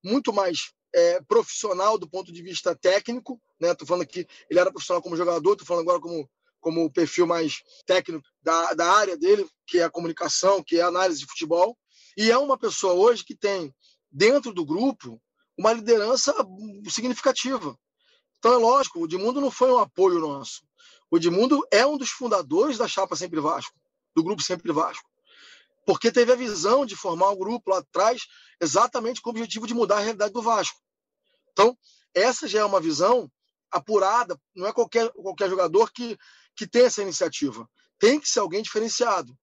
muito mais é, profissional do ponto de vista técnico. Né? Tô falando que ele era profissional como jogador, estou falando agora como como o perfil mais técnico da, da área dele, que é a comunicação, que é a análise de futebol. E é uma pessoa hoje que tem, dentro do grupo, uma liderança significativa. Então é lógico, o Edmundo não foi um apoio nosso. O Edmundo é um dos fundadores da chapa Sempre Vasco, do grupo Sempre Vasco. Porque teve a visão de formar um grupo lá atrás, exatamente com o objetivo de mudar a realidade do Vasco. Então, essa já é uma visão apurada, não é qualquer, qualquer jogador que que tem essa iniciativa. Tem que ser alguém diferenciado.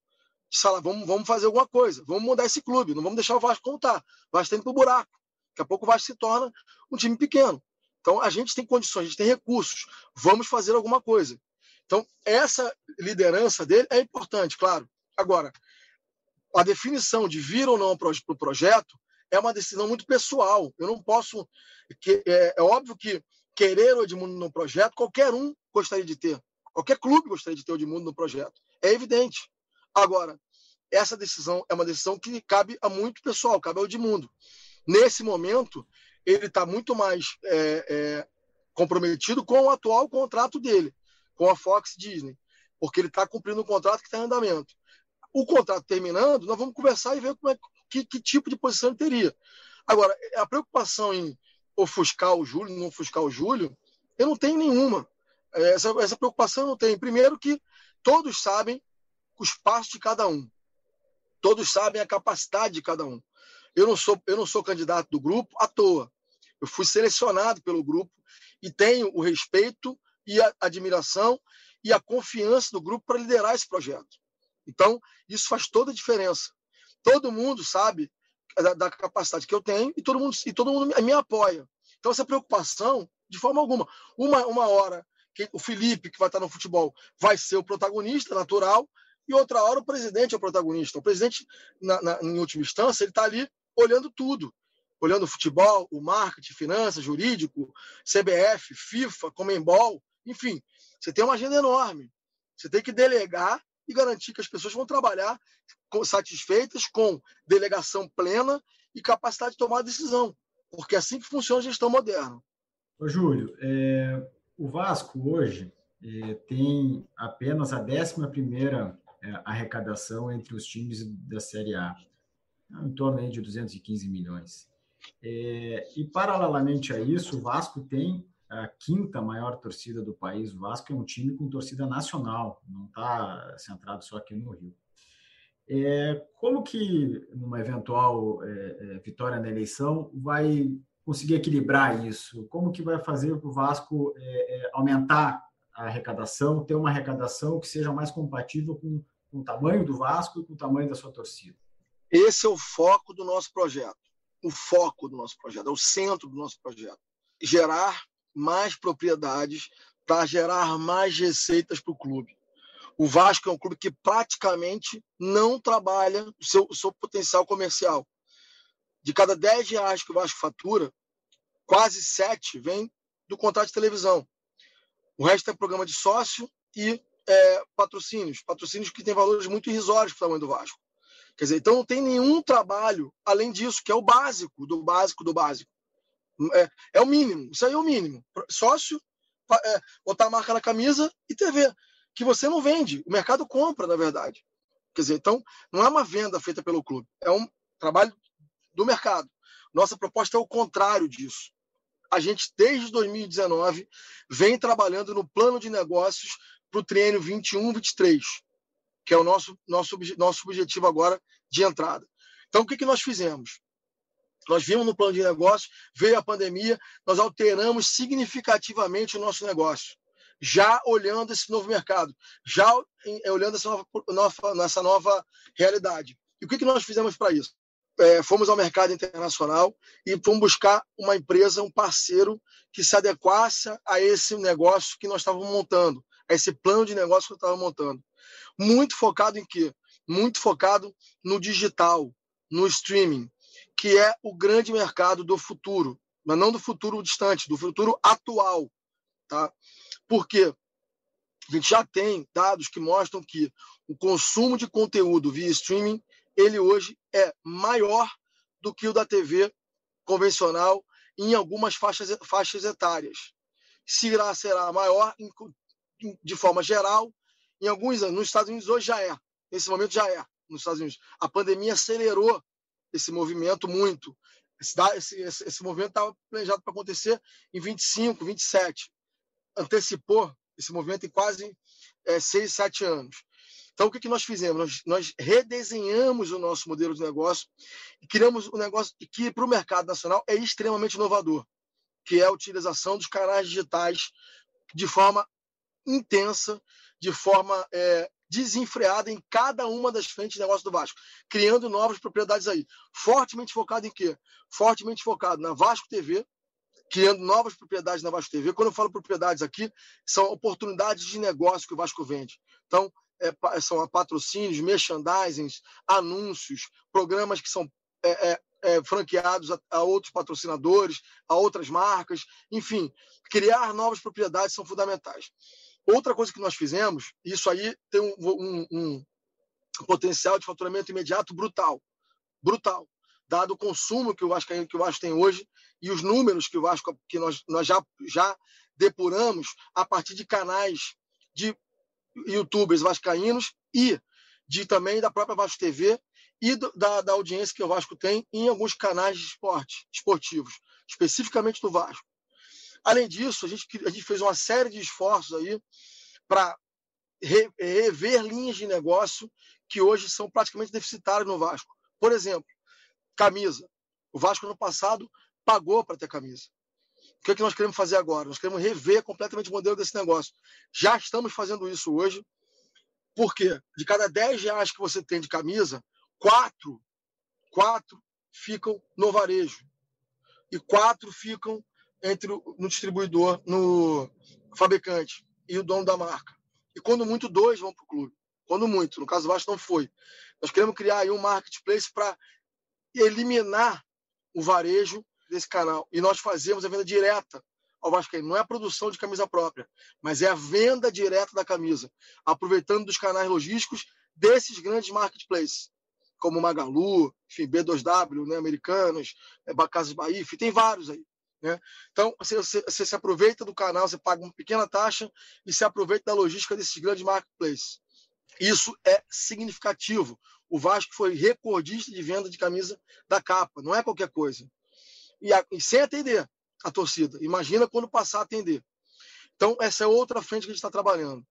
Falar, vamos, vamos fazer alguma coisa, vamos mudar esse clube, não vamos deixar o Vasco contar. O Vasco tem para o buraco. Daqui a pouco o Vasco se torna um time pequeno. Então a gente tem condições, a gente tem recursos, vamos fazer alguma coisa. Então, essa liderança dele é importante, claro. Agora, a definição de vir ou não para o projeto é uma decisão muito pessoal. Eu não posso. É, é óbvio que querer o Edmundo no projeto, qualquer um gostaria de ter. Qualquer clube gostaria de ter o Edmundo no projeto. É evidente. Agora, essa decisão é uma decisão que cabe a muito pessoal, cabe ao Edmundo. Nesse momento, ele está muito mais é, é, comprometido com o atual contrato dele, com a Fox Disney, porque ele está cumprindo um contrato que está em andamento. O contrato terminando, nós vamos conversar e ver como é, que, que tipo de posição ele teria. Agora, a preocupação em ofuscar o Júlio, não ofuscar o Júlio, eu não tenho nenhuma. Essa, essa preocupação não tem. Primeiro que todos sabem os passos de cada um. Todos sabem a capacidade de cada um. Eu não sou, eu não sou candidato do grupo à toa. Eu fui selecionado pelo grupo e tenho o respeito e a admiração e a confiança do grupo para liderar esse projeto. Então, isso faz toda a diferença. Todo mundo sabe da, da, capacidade que eu tenho e todo mundo, e todo mundo me, me apoia. Então, essa preocupação, de forma alguma. Uma, uma hora que o Felipe, que vai estar no futebol, vai ser o protagonista natural, e outra hora o presidente é o protagonista. O presidente, na, na, em última instância, ele está ali olhando tudo. Olhando o futebol, o marketing, finanças, jurídico, CBF, FIFA, Comembol, enfim. Você tem uma agenda enorme. Você tem que delegar e garantir que as pessoas vão trabalhar satisfeitas, com delegação plena e capacidade de tomar decisão. Porque é assim que funciona a gestão moderna. Ô, Júlio, é, o Vasco hoje é, tem apenas a 11 é, arrecadação entre os times da Série A, em torno de 215 milhões. É, e, paralelamente a isso, o Vasco tem a quinta maior torcida do país. O Vasco é um time com torcida nacional, não está centrado só aqui no Rio. É, como que, numa eventual é, é, vitória na eleição, vai conseguir equilibrar isso? Como que vai fazer o Vasco é, é, aumentar a arrecadação, ter uma arrecadação que seja mais compatível com, com o tamanho do Vasco e com o tamanho da sua torcida? Esse é o foco do nosso projeto. O foco do nosso projeto, é o centro do nosso projeto. Gerar mais propriedades para gerar mais receitas para o clube. O Vasco é um clube que praticamente não trabalha o seu, o seu potencial comercial. De cada 10 reais que o Vasco fatura, quase 7 vem do contrato de televisão. O resto é programa de sócio e é, patrocínios. Patrocínios que têm valores muito irrisórios para o tamanho do Vasco. Quer dizer, então não tem nenhum trabalho além disso, que é o básico do básico do básico. É, é o mínimo. Isso aí é o mínimo. Sócio, é, botar a marca na camisa e TV. Que você não vende. O mercado compra, na verdade. Quer dizer, então, não é uma venda feita pelo clube. É um trabalho do mercado. Nossa proposta é o contrário disso. A gente, desde 2019, vem trabalhando no plano de negócios para o triênio 21-23, que é o nosso, nosso, nosso objetivo agora de entrada. Então, o que, que nós fizemos? Nós vimos no plano de negócio, veio a pandemia, nós alteramos significativamente o nosso negócio, já olhando esse novo mercado, já olhando essa nova, essa nova realidade. E o que, que nós fizemos para isso? é, fomos ao mercado internacional e fomos buscar uma empresa, um parceiro que se adequasse a esse negócio que nós estávamos montando, a esse plano de negócio que eu estava montando. Muito focado em quê? muito focado no digital, no streaming, que é o grande mercado do futuro, mas não do futuro distante, do futuro atual, tá? Porque a gente já tem dados que mostram que o consumo de conteúdo via streaming, ele hoje é maior do que o da TV convencional em algumas faixas, faixas etárias. Será, será maior em, de forma geral em alguns anos. Nos Estados Unidos hoje já é. Nesse momento já é. Nos Estados Unidos. A pandemia acelerou esse movimento muito. Esse, esse, esse movimento estava planejado para acontecer em 25, 27. Antecipou esse movimento em quase é, seis, sete anos. Então, o que, que nós fizemos? Nós, nós, redesenhamos o nosso modelo de negócio e criamos um negócio que, para o mercado nacional, é extremamente inovador, que é a utilização dos canais digitais de forma intensa, de forma é, desenfreada em cada uma das frentes de negócio do Vasco, criando novas propriedades aí. Fortemente focado em quê? Fortemente focado na Vasco TV, criando novas propriedades na Vasco TV. Quando eu falo propriedades aqui, são oportunidades de negócio que o Vasco vende. Então, é, são patrocínios, merchandisings, anúncios, programas que são é, é, é, franqueados a, a, outros patrocinadores, a outras marcas, enfim, criar novas propriedades são fundamentais. Outra coisa que nós fizemos, isso aí tem um, um, um potencial de faturamento imediato brutal, brutal, dado o consumo que o Vasco, que o Vasco tem hoje e os números que o Vasco que nós, nós já, já depuramos a partir de canais de youtubers vascaínos e de também da própria Vasco TV e do, da, da audiência que o Vasco tem em alguns canais de esporte, esportivos, especificamente do Vasco. Além disso, a gente, a gente fez uma série de esforços aí para re, rever linhas de negócio que hoje são praticamente deficitárias no Vasco. Por exemplo, camisa. O Vasco no passado pagou para ter camisa. O que, é que nós queremos fazer agora? Nós queremos rever completamente o modelo desse negócio. Já estamos fazendo isso hoje. Porque de cada 10 reais que você tem de camisa, quatro, quatro ficam no varejo. E quatro ficam entre o, no distribuidor, no fabricante e o dono da marca. E quando muito, dois vão para o clube. Quando muito. No caso do Vasco, não foi. Nós queremos criar aí um marketplace para eliminar o varejo desse canal. E nós fazemos a venda direta ao Vascaíno. Não é a produção de camisa própria, mas é a venda direta da camisa, aproveitando dos canais logísticos desses grandes marketplaces, como Magalu, enfim, B2W, né, Americanas, é, Casas Bahia, enfim, tem vários aí. Né? Então, você, você, você, se aproveita do canal, você paga uma pequena taxa e se aproveita da logística desses grandes marketplaces. Isso é significativo. O Vasco foi recordista de venda de camisa da capa, não é qualquer coisa e, a, e sem atender a torcida. Imagina quando passar a atender. Então, essa é outra frente que a gente está trabalhando.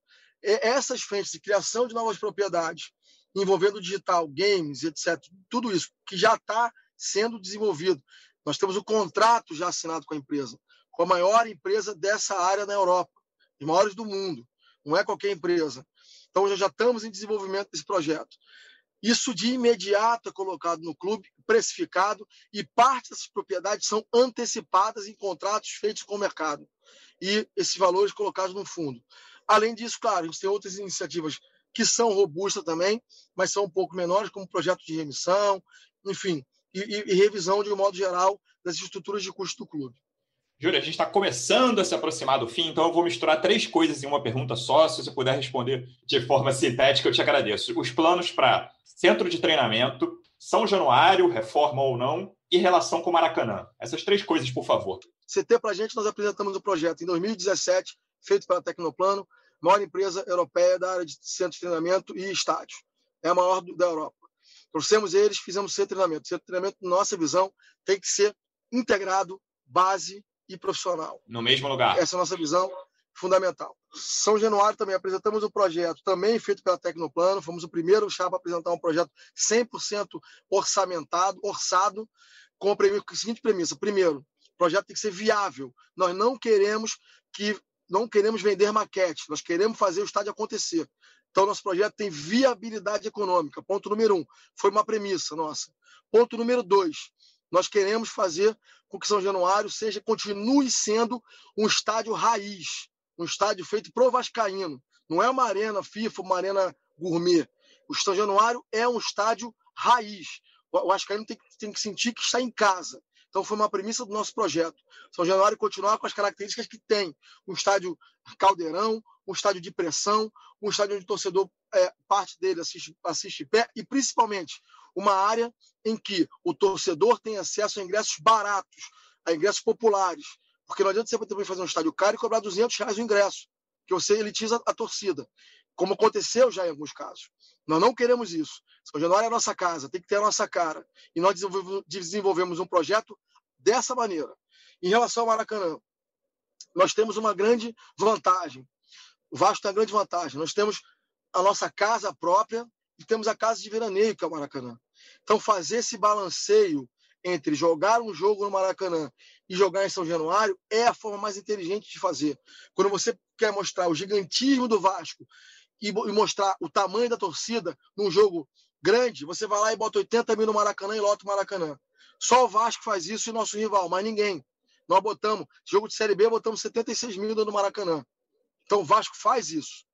E essas frentes de criação de novas propriedades, envolvendo digital, games, etc., tudo isso que já está sendo desenvolvido. Nós temos o contrato já assinado com a empresa, com a maior empresa dessa área na Europa, os maiores do mundo. Não é qualquer empresa. Então, já estamos em desenvolvimento desse projeto. Isso de imediato é colocado no clube, precificado, e parte dessas propriedades são antecipadas em contratos feitos com o mercado. E esses valores colocados no fundo. Além disso, claro, a gente tem outras iniciativas que são robustas também, mas são um pouco menores, como projeto de remissão, enfim, e, e, e revisão, de um modo geral, das estruturas de custo do clube. Júlia, a gente está começando a se aproximar do fim, então eu vou misturar três coisas em uma pergunta só. Se você puder responder de forma sintética, eu te agradeço. Os planos para centro de treinamento, São Januário, reforma ou não, e relação com o Maracanã. Essas três coisas, por favor. CT para a gente, nós apresentamos o projeto em 2017, feito pela Tecnoplano, maior empresa europeia da área de centro de treinamento e estádio. É a maior da Europa. Trouxemos eles, fizemos de treinamento. De treinamento, nossa visão, tem que ser integrado, base e profissional. No mesmo lugar. Essa é a nossa visão fundamental. São Januário também apresentamos o um projeto, também feito pela Tecnoplano, fomos o primeiro chapa a apresentar um projeto 100% orçamentado, orçado, com a, com a seguinte premissa. Primeiro, o projeto tem que ser viável. Nós não queremos que não queremos vender maquete, nós queremos fazer o estádio acontecer. Então, nosso projeto tem viabilidade econômica. Ponto número um. Foi uma premissa nossa. Ponto número dois. Nós queremos fazer com que São Januário seja, continue sendo um estádio raiz, um estádio feito pro Vascaíno. Não é uma arena FIFA, uma arena gourmet. O São Januário é um estádio raiz. O Vascaíno tem, tem que sentir que está em casa. Então foi uma premissa do nosso projeto. São Januário continuar com as características que tem. Um estádio caldeirão, um estádio de pressão, um estádio onde o torcedor, é, parte dele assiste, assiste pé, e principalmente uma área em que o torcedor tem acesso a ingressos baratos, a ingressos populares. Porque não adianta você também fazer um estádio caro e cobrar 200 reais o ingresso, que você elitiza a torcida, como aconteceu já em alguns casos. Nós não queremos isso. São Januário é a nossa casa, tem que ter a nossa cara. E nós desenvolvemos um projeto dessa maneira. Em relação ao Maracanã, nós temos uma grande vantagem. O Vasco tem uma grande vantagem. Nós temos a nossa casa própria e temos a casa de veraneio, que é o Maracanã. Então, fazer esse balanceio entre jogar um jogo no Maracanã e jogar em São Januário é a forma mais inteligente de fazer. Quando você quer mostrar o gigantismo do Vasco e mostrar o tamanho da torcida num jogo grande, você vai lá e bota 80 mil no Maracanã e lota o Maracanã. Só o Vasco faz isso e nosso rival, mas ninguém. Nós botamos, jogo de Série B, botamos 76 mil no Maracanã. Então o Vasco faz isso.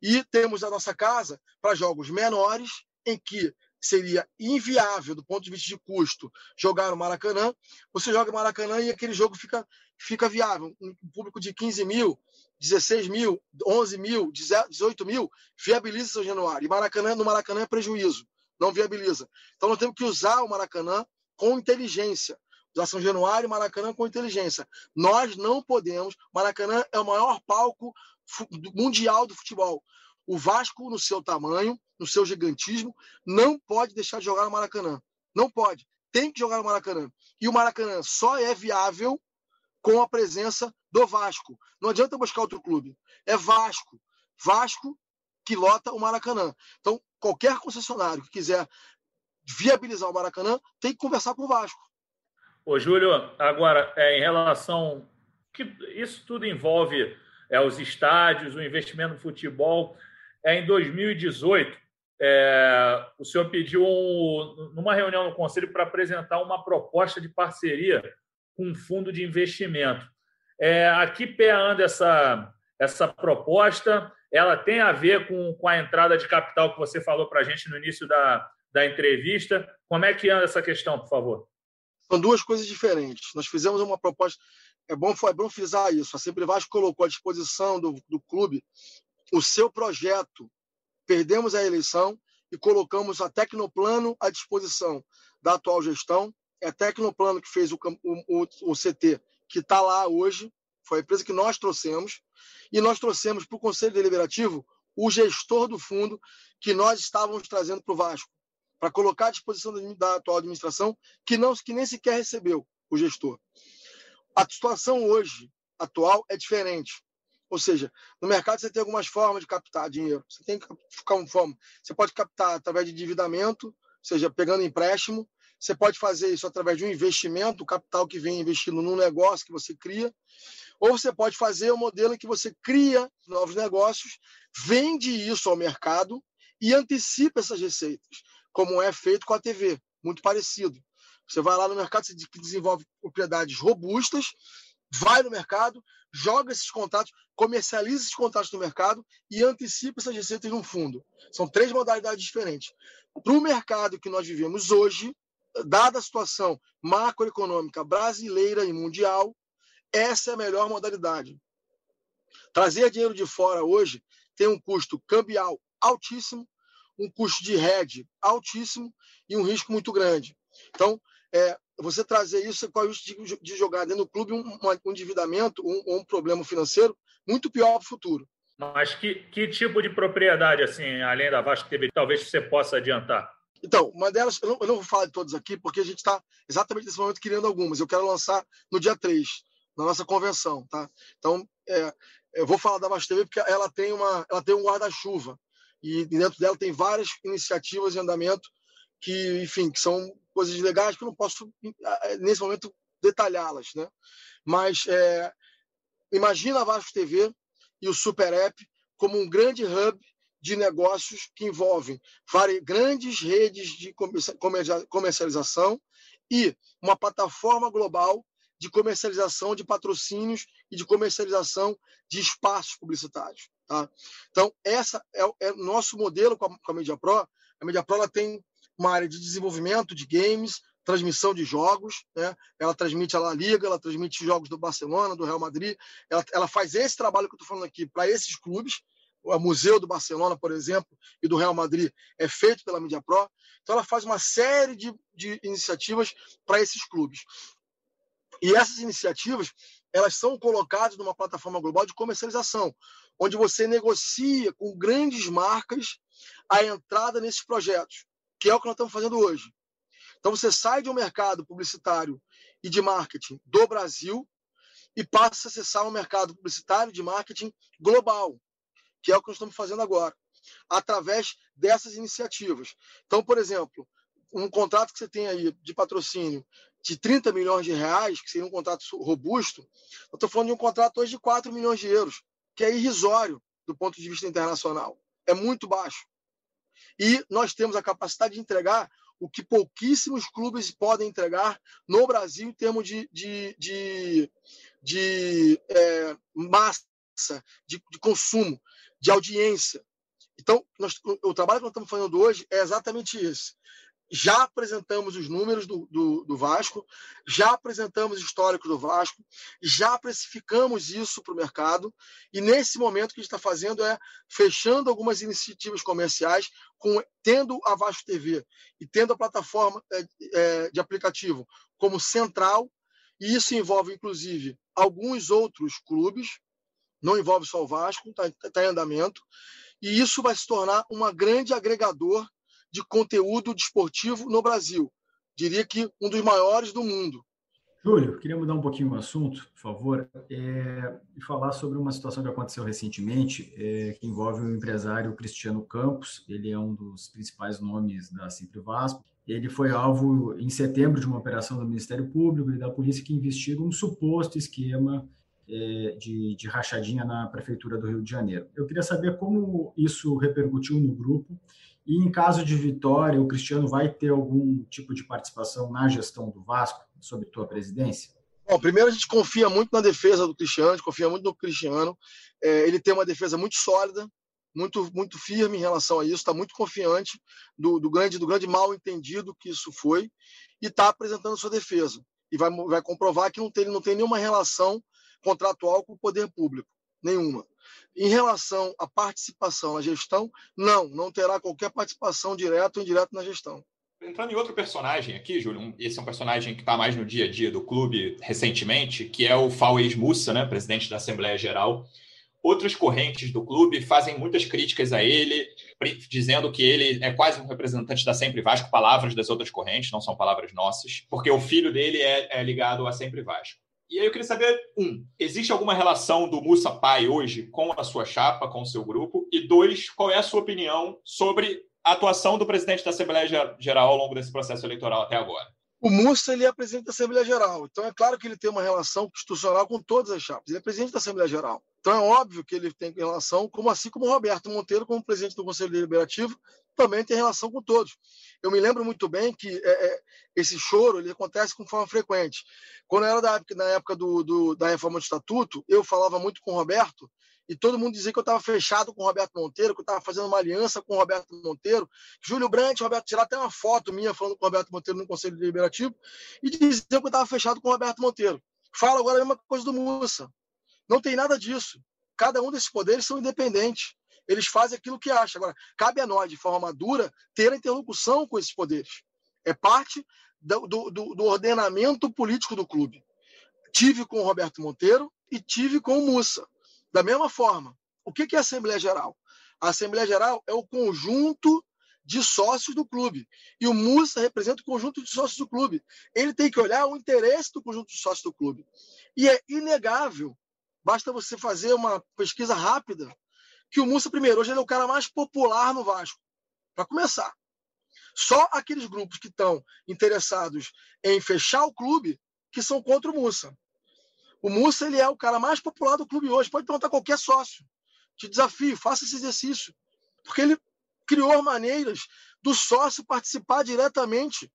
E temos a nossa casa para jogos menores, em que seria inviável, do ponto de vista de custo, jogar no Maracanã. Você joga no Maracanã e aquele jogo fica, fica viável. Um público de 15 mil, 16 mil, 11 mil, 18 mil, viabiliza São Januário. E Maracanã, no Maracanã é prejuízo, não viabiliza. Então nós temos que usar o Maracanã com inteligência. Usar São Januário e Maracanã com inteligência. Nós não podemos. Maracanã é o maior palco mundial do futebol. O Vasco, no seu tamanho, no seu gigantismo, não pode deixar de jogar no Maracanã. Não pode. Tem que jogar no Maracanã. E o Maracanã só é viável com a presença do Vasco. Não adianta buscar outro clube. É Vasco. Vasco que lota o Maracanã. Então, qualquer concessionário que quiser viabilizar o Maracanã, tem que conversar com o Vasco. Ô, Júlio, agora, é, em relação. que Isso tudo envolve é, os estádios, o investimento no futebol. É, em 2018, é, o senhor pediu, um, numa reunião no Conselho, para apresentar uma proposta de parceria com um fundo de investimento. É, aqui pé anda essa, essa proposta? Ela tem a ver com, com a entrada de capital que você falou para a gente no início da, da entrevista. Como é que anda essa questão, por favor? São duas coisas diferentes. Nós fizemos uma proposta. É bom, é bom frisar isso. A Sempre Vasco colocou à disposição do, do clube o seu projeto. Perdemos a eleição e colocamos a Tecnoplano à disposição da atual gestão. É a Tecnoplano que fez o, o, o CT, que está lá hoje. Foi a empresa que nós trouxemos. E nós trouxemos para o Conselho Deliberativo o gestor do fundo que nós estávamos trazendo para o Vasco para colocar à disposição da atual administração, que, não, que nem sequer recebeu o gestor. A situação hoje, atual, é diferente. Ou seja, no mercado você tem algumas formas de captar dinheiro. Você tem que ficar uma forma. Você pode captar através de endividamento, ou seja, pegando empréstimo. Você pode fazer isso através de um investimento, o capital que vem investindo num negócio que você cria. Ou você pode fazer o um modelo em que você cria novos negócios, vende isso ao mercado e antecipa essas receitas como é feito com a TV, muito parecido. Você vai lá no mercado, você desenvolve propriedades robustas, vai no mercado, joga esses contratos, comercializa esses contratos no mercado e antecipa essas receitas no fundo. São três modalidades diferentes. Para o mercado que nós vivemos hoje, dada a situação macroeconômica brasileira e mundial, essa é a melhor modalidade. Trazer dinheiro de fora hoje tem um custo cambial altíssimo, um custo de rede altíssimo e um risco muito grande. Então, é, você trazer isso com o risco de, de, jogar dentro do clube um, um endividamento, um, um problema financeiro muito pior para o futuro. Mas que, que tipo de propriedade, assim, além da Vasco TV, talvez você possa adiantar? Então, uma delas, eu não, eu não vou falar de todas aqui, porque a gente está exatamente nesse momento criando algumas. Eu quero lançar no dia 3, na nossa convenção, tá? Então, é, eu vou falar da Vasco TV porque ela tem, uma, ela tem um guarda-chuva e dentro dela tem várias iniciativas em andamento que, enfim, que são coisas legais que eu não posso, nesse momento, detalhá-las. Né? Mas é, imagina a Vasco TV e o Super App como um grande hub de negócios que envolvem várias, grandes redes de comercialização e uma plataforma global de comercialização de patrocínios e de comercialização de espaços publicitários. Tá? Então, essa é, é o nosso modelo com a, com a Media Pro. A Media Pro ela tem uma área de desenvolvimento de games, transmissão de jogos, né? ela transmite a La Liga, ela transmite jogos do Barcelona, do Real Madrid, ela, ela faz esse trabalho que eu estou falando aqui para esses clubes, o Museu do Barcelona, por exemplo, e do Real Madrid é feito pela Media Pro, então ela faz uma série de, de iniciativas para esses clubes. E essas iniciativas, elas são colocadas numa plataforma global de comercialização, onde você negocia com grandes marcas a entrada nesses projetos, que é o que nós estamos fazendo hoje. Então você sai de um mercado publicitário e de marketing do Brasil e passa a acessar um mercado publicitário de marketing global, que é o que nós estamos fazendo agora, através dessas iniciativas. Então, por exemplo, um contrato que você tem aí de patrocínio de 30 milhões de reais, que seria um contrato robusto, eu estou falando de um contrato hoje de 4 milhões de euros, que é irrisório do ponto de vista internacional. É muito baixo. E nós temos a capacidade de entregar o que pouquíssimos clubes podem entregar no Brasil em termos de, de, de, de é, massa, de, de, consumo, de audiência. Então, nós, o, trabalho que nós estamos fazendo hoje é exatamente esse já apresentamos os números do, do, do, Vasco, já apresentamos históricos do Vasco, já precificamos isso para o mercado, e nesse momento o que a gente está fazendo é fechando algumas iniciativas comerciais, com, tendo a Vasco TV e tendo a plataforma é, é, de aplicativo como central, e isso envolve, inclusive, alguns outros clubes, não envolve só o Vasco, está tá em andamento, e isso vai se tornar um grande agregador de conteúdo desportivo no Brasil. Diria que um dos maiores do mundo. Júlio, queria mudar um pouquinho o assunto, por favor, é, e falar sobre uma situação que aconteceu recentemente, é, que envolve o empresário Cristiano Campos. Ele é um dos principais nomes da Sempre Vasco. Ele foi alvo, em setembro, de uma operação do Ministério Público e da polícia que investiga um suposto esquema é, de, de rachadinha na Prefeitura do Rio de Janeiro. Eu queria saber como isso repercutiu no grupo e em caso de vitória, o Cristiano vai ter algum tipo de participação na gestão do Vasco, sob tua presidência? Bom, primeiro a gente confia muito na defesa do Cristiano, a gente confia muito no Cristiano. É, ele tem uma defesa muito sólida, muito muito firme em relação a isso, está muito confiante do, do, grande do grande mal entendido que isso foi e está apresentando sua defesa e vai, vai comprovar que não tem, não tem nenhuma relação contratual com o poder público, nenhuma. Em relação à participação na gestão, não, não terá qualquer participação direta ou indireta na gestão. Entrando em outro personagem aqui, Júlio, esse é um personagem que está mais no dia a dia do clube recentemente, que é o Fauez Mussa, né, presidente da Assembleia Geral. Outras correntes do clube fazem muitas críticas a ele, dizendo que ele é quase um representante da Sempre Vasco, palavras das outras correntes, não são palavras nossas, porque o filho dele é, é ligado a Sempre Vasco. E aí eu queria saber, um, existe alguma relação do Mussa Pai hoje com a sua chapa, com o seu grupo? E dois, qual é a sua opinião sobre a atuação do presidente da Assembleia Geral ao longo desse processo eleitoral até agora? O Mussa ele é presidente da Assembleia Geral, então é claro que ele tem uma relação institucional com todas as chapas. Ele é presidente da Assembleia Geral. Então é óbvio que ele tem relação, como assim como o Roberto Monteiro, como presidente do Conselho Deliberativo, também tem relação com todos. Eu me lembro muito bem que é, é, esse choro ele acontece com forma frequente. Quando era da na época do, do, da reforma do estatuto, eu falava muito com o Roberto e todo mundo dizia que eu estava fechado com o Roberto Monteiro, que eu estava fazendo uma aliança com o Roberto Monteiro. Júlio Brandt, Roberto, tirar até uma foto minha falando com o Roberto Monteiro no Conselho Deliberativo e diziam que eu estava fechado com o Roberto Monteiro. Fala agora a mesma coisa do Mussa. Não tem nada disso. Cada um desses poderes são independentes eles fazem aquilo que acham. Agora, cabe a nós, de forma madura, ter a interlocução com esses poderes. É parte do, do, do ordenamento político do clube. Tive com o Roberto Monteiro e tive com o Mussa. Da mesma forma, o que é a Assembleia Geral? A Assembleia Geral é o conjunto de sócios do clube. E o Mussa representa o conjunto de sócios do clube. Ele tem que olhar o interesse do conjunto de sócios do clube. E é inegável, basta você fazer uma pesquisa rápida que o Mussa, primeiro, hoje ele é o cara mais popular no Vasco. Para começar. Só aqueles grupos que estão interessados em fechar o clube que são contra o Mussa. O Mussa ele é o cara mais popular do clube hoje. Pode perguntar qualquer sócio. Te desafio, faça esse exercício. Porque ele criou maneiras do sócio participar diretamente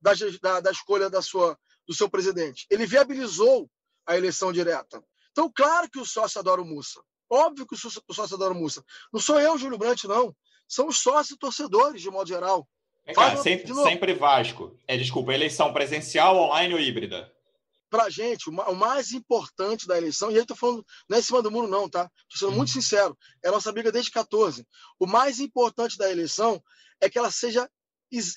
da, da, da escolha da sua, do seu presidente. Ele viabilizou a eleição direta. Então, claro que o sócio adora o Mussa. Óbvio que o sócio Adoro Mussa. Não sou eu, Júlio Brandt, não. São os sócios torcedores, de modo geral. É, cara, sempre, sempre Vasco. É, desculpa, eleição presencial, online ou híbrida? Pra gente, o mais importante da eleição, e aí tô falando, não é em cima do muro, não, tá? Tô sendo muito sincero. É a nossa briga desde 14. O mais importante da eleição é que ela seja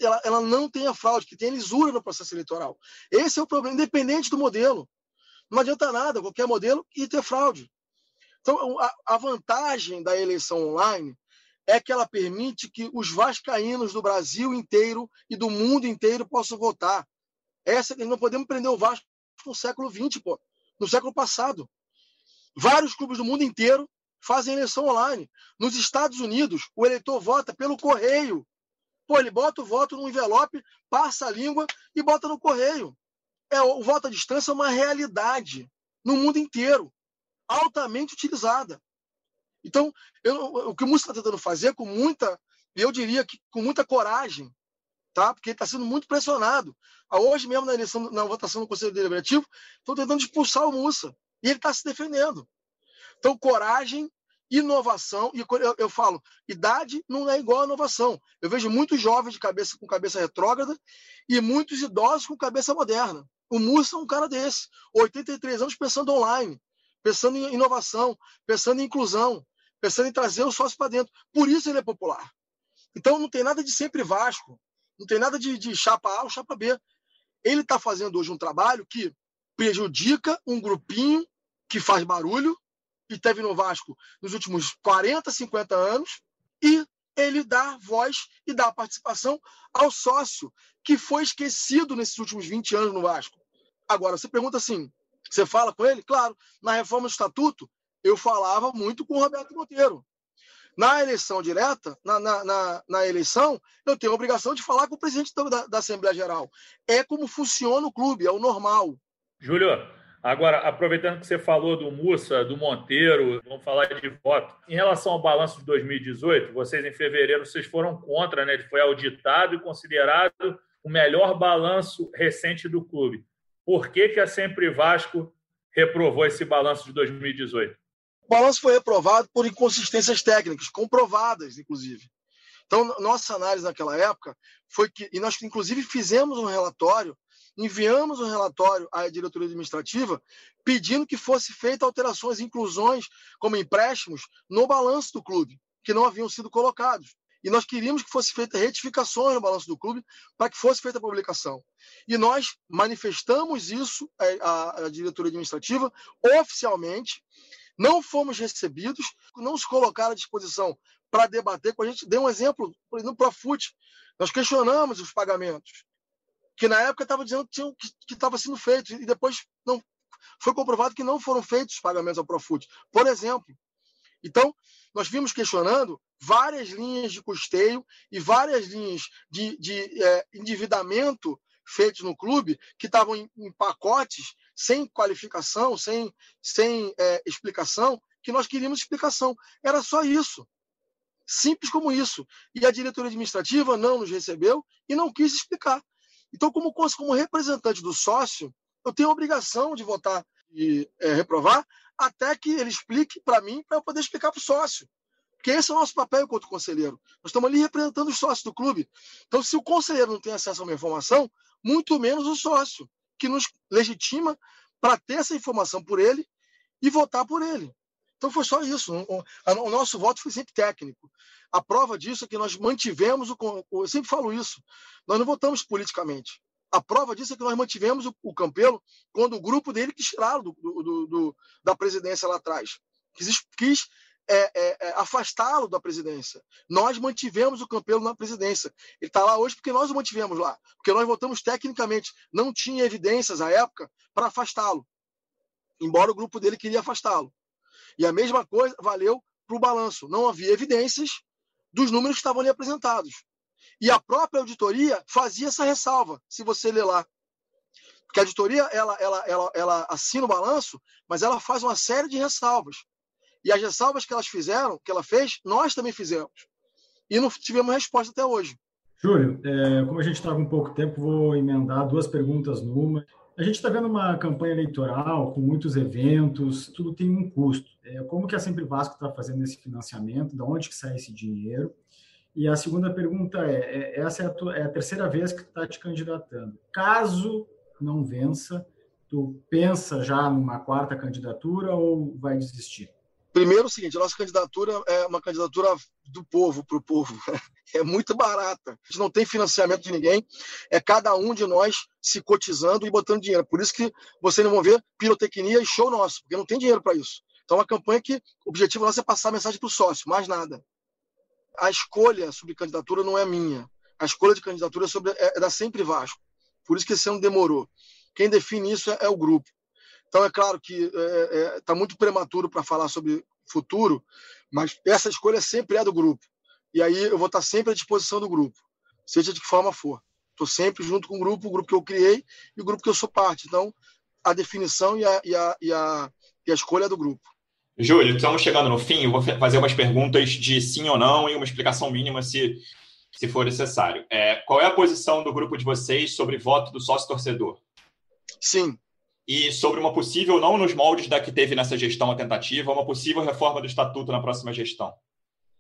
ela, ela não tenha fraude, que tenha lisura no processo eleitoral. Esse é o problema, independente do modelo. Não adianta nada, qualquer modelo, e ter fraude. Então, a, a vantagem da eleição online é que ela permite que os vascaínos do Brasil inteiro e do mundo inteiro possam votar. Essa não podemos prender o Vasco no século XX, pô, no século passado. Vários clubes do mundo inteiro fazem eleição online. Nos Estados Unidos, o eleitor vota pelo correio. Pô, ele bota o voto num envelope, passa a língua e bota no correio. É, o voto à distância é uma realidade no mundo inteiro, altamente utilizada. Então, eu, o que o Música está tentando fazer com muita, eu diria que com muita coragem, tá? porque ele está sendo muito pressionado. Ah, hoje mesmo, na, eleição, na votação do Conselho Deliberativo, estão tentando expulsar o Mussa. E ele está se defendendo. Então, coragem, inovação, e eu, eu, falo, idade não é igual a inovação. Eu vejo muitos jovens de cabeça com cabeça retrógrada e muitos idosos com cabeça moderna. O Mussa é um cara desse, 83 anos pensando online, pensando em inovação, pensando em inclusão pensando em trazer o sócio para dentro. Por isso ele é popular. Então não tem nada de sempre Vasco, não tem nada de, de chapa A ou chapa B. Ele está fazendo hoje um trabalho que prejudica um grupinho que faz barulho, e teve no Vasco nos últimos 40, 50 anos, e ele dá voz e dá participação ao sócio que foi esquecido nesses últimos 20 anos no Vasco. Agora, você pergunta assim: você fala com ele? Claro, na reforma do estatuto, eu falava muito com o Roberto Monteiro. Na eleição direta, na, na, na, na, eleição, eu tenho a obrigação de falar com o presidente da, da, Assembleia Geral. É como funciona o clube, é o normal. Júlio, agora, aproveitando que você falou do Mussa, do Monteiro, vamos falar de voto. Em relação ao balanço de 2018, vocês em fevereiro vocês foram contra, né? Ele foi auditado e considerado o melhor balanço recente do clube. Por que, que a Sempre Vasco reprovou esse balanço de 2018? Balanço foi reprovado por inconsistências técnicas, comprovadas, inclusive. Então, nossa análise naquela época foi que, e nós inclusive fizemos um relatório, enviamos um relatório à diretoria administrativa pedindo que fosse feita alterações, inclusões, como empréstimos, no balanço do clube, que não haviam sido colocados. E nós queríamos que fosse feita retificações no balanço do clube para que fosse feita a publicação. E nós manifestamos isso à, à diretoria administrativa oficialmente não fomos recebidos, não se colocaram à disposição para debater com a gente. Dei um exemplo no Profut. Nós questionamos os pagamentos, que na época estava dizendo que estava sendo feito, e depois não foi comprovado que não foram feitos os pagamentos ao Profut. Por exemplo. Então, nós vimos questionando várias linhas de custeio e várias linhas de, de é, endividamento feitos no clube que estavam em, em pacotes sem qualificação, sem, sem é, explicação, que nós queríamos explicação. Era só isso. Simples como isso. E a diretoria administrativa não nos recebeu e não quis explicar. Então, como, como representante do sócio, eu tenho a obrigação de votar e é, reprovar até que ele explique para mim, para eu poder explicar para o sócio. Porque esse é o nosso papel enquanto conselheiro. Nós estamos ali representando os sócios do clube. Então, se o conselheiro não tem acesso a uma informação, muito menos o sócio, que nos legitima para ter essa informação por ele e votar por ele. Então foi só isso. O, nosso voto foi sempre técnico. A prova disso é que nós mantivemos o. Eu sempre falo isso. Nós não votamos politicamente. A prova disso é que nós mantivemos o, Campelo quando o grupo dele quis tirá-lo do, do, do, da presidência lá atrás. Quis, quis é, é, é, afastá-lo da presidência. Nós mantivemos o Campelo na presidência. Ele está lá hoje porque nós o mantivemos lá. Porque nós votamos tecnicamente. Não tinha evidências à época para afastá-lo. Embora o grupo dele queria afastá-lo. E a mesma coisa valeu para o balanço. Não havia evidências dos números que estavam ali apresentados. E a própria auditoria fazia essa ressalva, se você ler lá. Porque a auditoria ela, ela, ela, ela assina o balanço, mas ela faz uma série de ressalvas. E as ressalvas que elas fizeram, que ela fez, nós também fizemos. E não tivemos resposta até hoje. Júlio, é, como a gente está com pouco tempo, vou emendar duas perguntas numa. A gente está vendo uma campanha eleitoral com muitos eventos, tudo tem um custo. É, como que a Sempre Vasco está fazendo esse financiamento? De onde que sai esse dinheiro? E a segunda pergunta é, é essa é a, tua, é a terceira vez que tu está te candidatando. Caso não vença, tu pensa já numa quarta candidatura ou vai desistir? Primeiro, o seguinte: nossa candidatura é uma candidatura do povo para o povo. É muito barata. A gente não tem financiamento de ninguém. É cada um de nós se cotizando e botando dinheiro. Por isso que vocês não vão ver pirotecnia e show nosso, porque não tem dinheiro para isso. Então, uma campanha que o objetivo nosso é passar a mensagem para o sócio, mais nada. A escolha sobre candidatura não é minha. A escolha de candidatura é, sobre, é, é da Sempre Vasco. Por isso que esse ano demorou. Quem define isso é, é o grupo. Então, é claro que está é, é, tá muito prematuro para falar sobre futuro, mas essa escolha sempre é do grupo. E aí eu vou estar tá sempre à disposição do grupo, seja de que forma for. Estou sempre junto com o grupo, o grupo que eu criei e o grupo que eu sou parte. Então, a definição e a, e a, e a, e a escolha é do grupo. Júlio, estamos chegando no fim. Eu vou fazer umas perguntas de sim ou não e uma explicação mínima se, se for necessário. É, qual é a posição do grupo de vocês sobre voto do sócio torcedor? Sim e sobre uma possível, não nos moldes da que teve nessa gestão a tentativa, uma possível reforma do estatuto na próxima gestão.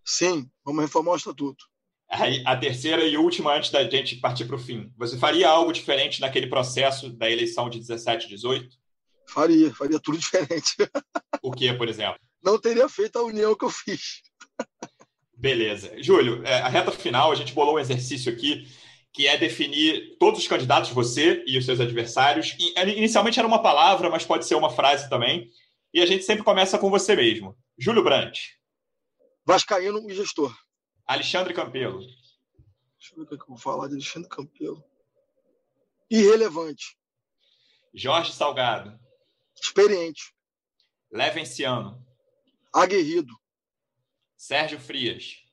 Sim, vamos reformar o estatuto. Aí, a terceira e última, antes da gente partir para o fim. Você faria algo diferente naquele processo da eleição de 17 e 18? Faria, faria tudo diferente. O que, por exemplo? Não teria feito a união que eu fiz. Beleza. Júlio, é, a reta final, a gente bolou um exercício aqui que é definir todos os candidatos, você e os seus adversários. E, inicialmente era uma palavra, mas pode ser uma frase também. E a gente sempre começa com você mesmo. Júlio Brandt. Vascaíno e gestor. Alexandre Campelo. Deixa eu ver o que eu vou falar de Alexandre Campelo. Irrelevante. Jorge Salgado. Experiente. Levenciano. Aguerrido. Sérgio Frias.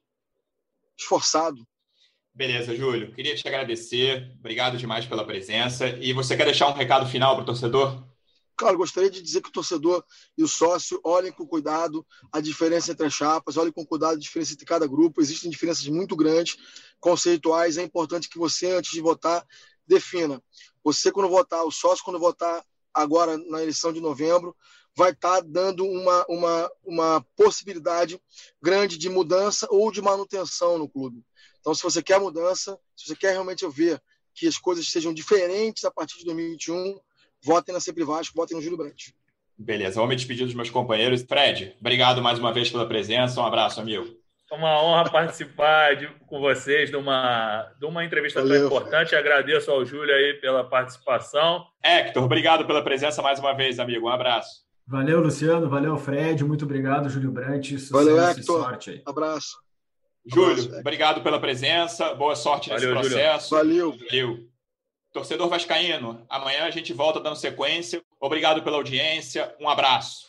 Esforçado. Beleza, Júlio. Queria te agradecer. Obrigado demais pela presença. E você quer deixar um recado final para o torcedor? Claro, gostaria de dizer que o torcedor e o sócio olhem com cuidado a diferença entre as chapas, olhem com cuidado a diferença entre cada grupo. Existem diferenças muito grandes, conceituais. É importante que você, antes de votar, defina. Você, quando votar, o sócio, quando votar agora na eleição de novembro, vai estar dando uma, uma, uma possibilidade grande de mudança ou de manutenção no clube. Então, se você quer mudança, se você quer realmente ver que as coisas sejam diferentes a partir de 2021, votem na Sempre Vasco, votem no Júlio Brandt. Beleza, vou me despedir dos meus companheiros. Fred, obrigado mais uma vez pela presença. Um abraço, amigo. É uma honra participar de, com vocês de uma, de uma entrevista Valeu, tão importante. Fred. Agradeço ao Júlio aí pela participação. Hector, obrigado pela presença mais uma vez, amigo. Um abraço. Valeu, Luciano. Valeu, Fred. Muito obrigado, Júlio Brandt. Sucesso Valeu, Hector. sorte aí. Abraço. Júlio, obrigado pela presença. Boa sorte nesse Valeu, processo. Valeu. Valeu. Torcedor Vascaíno, amanhã a gente volta dando sequência. Obrigado pela audiência. Um abraço.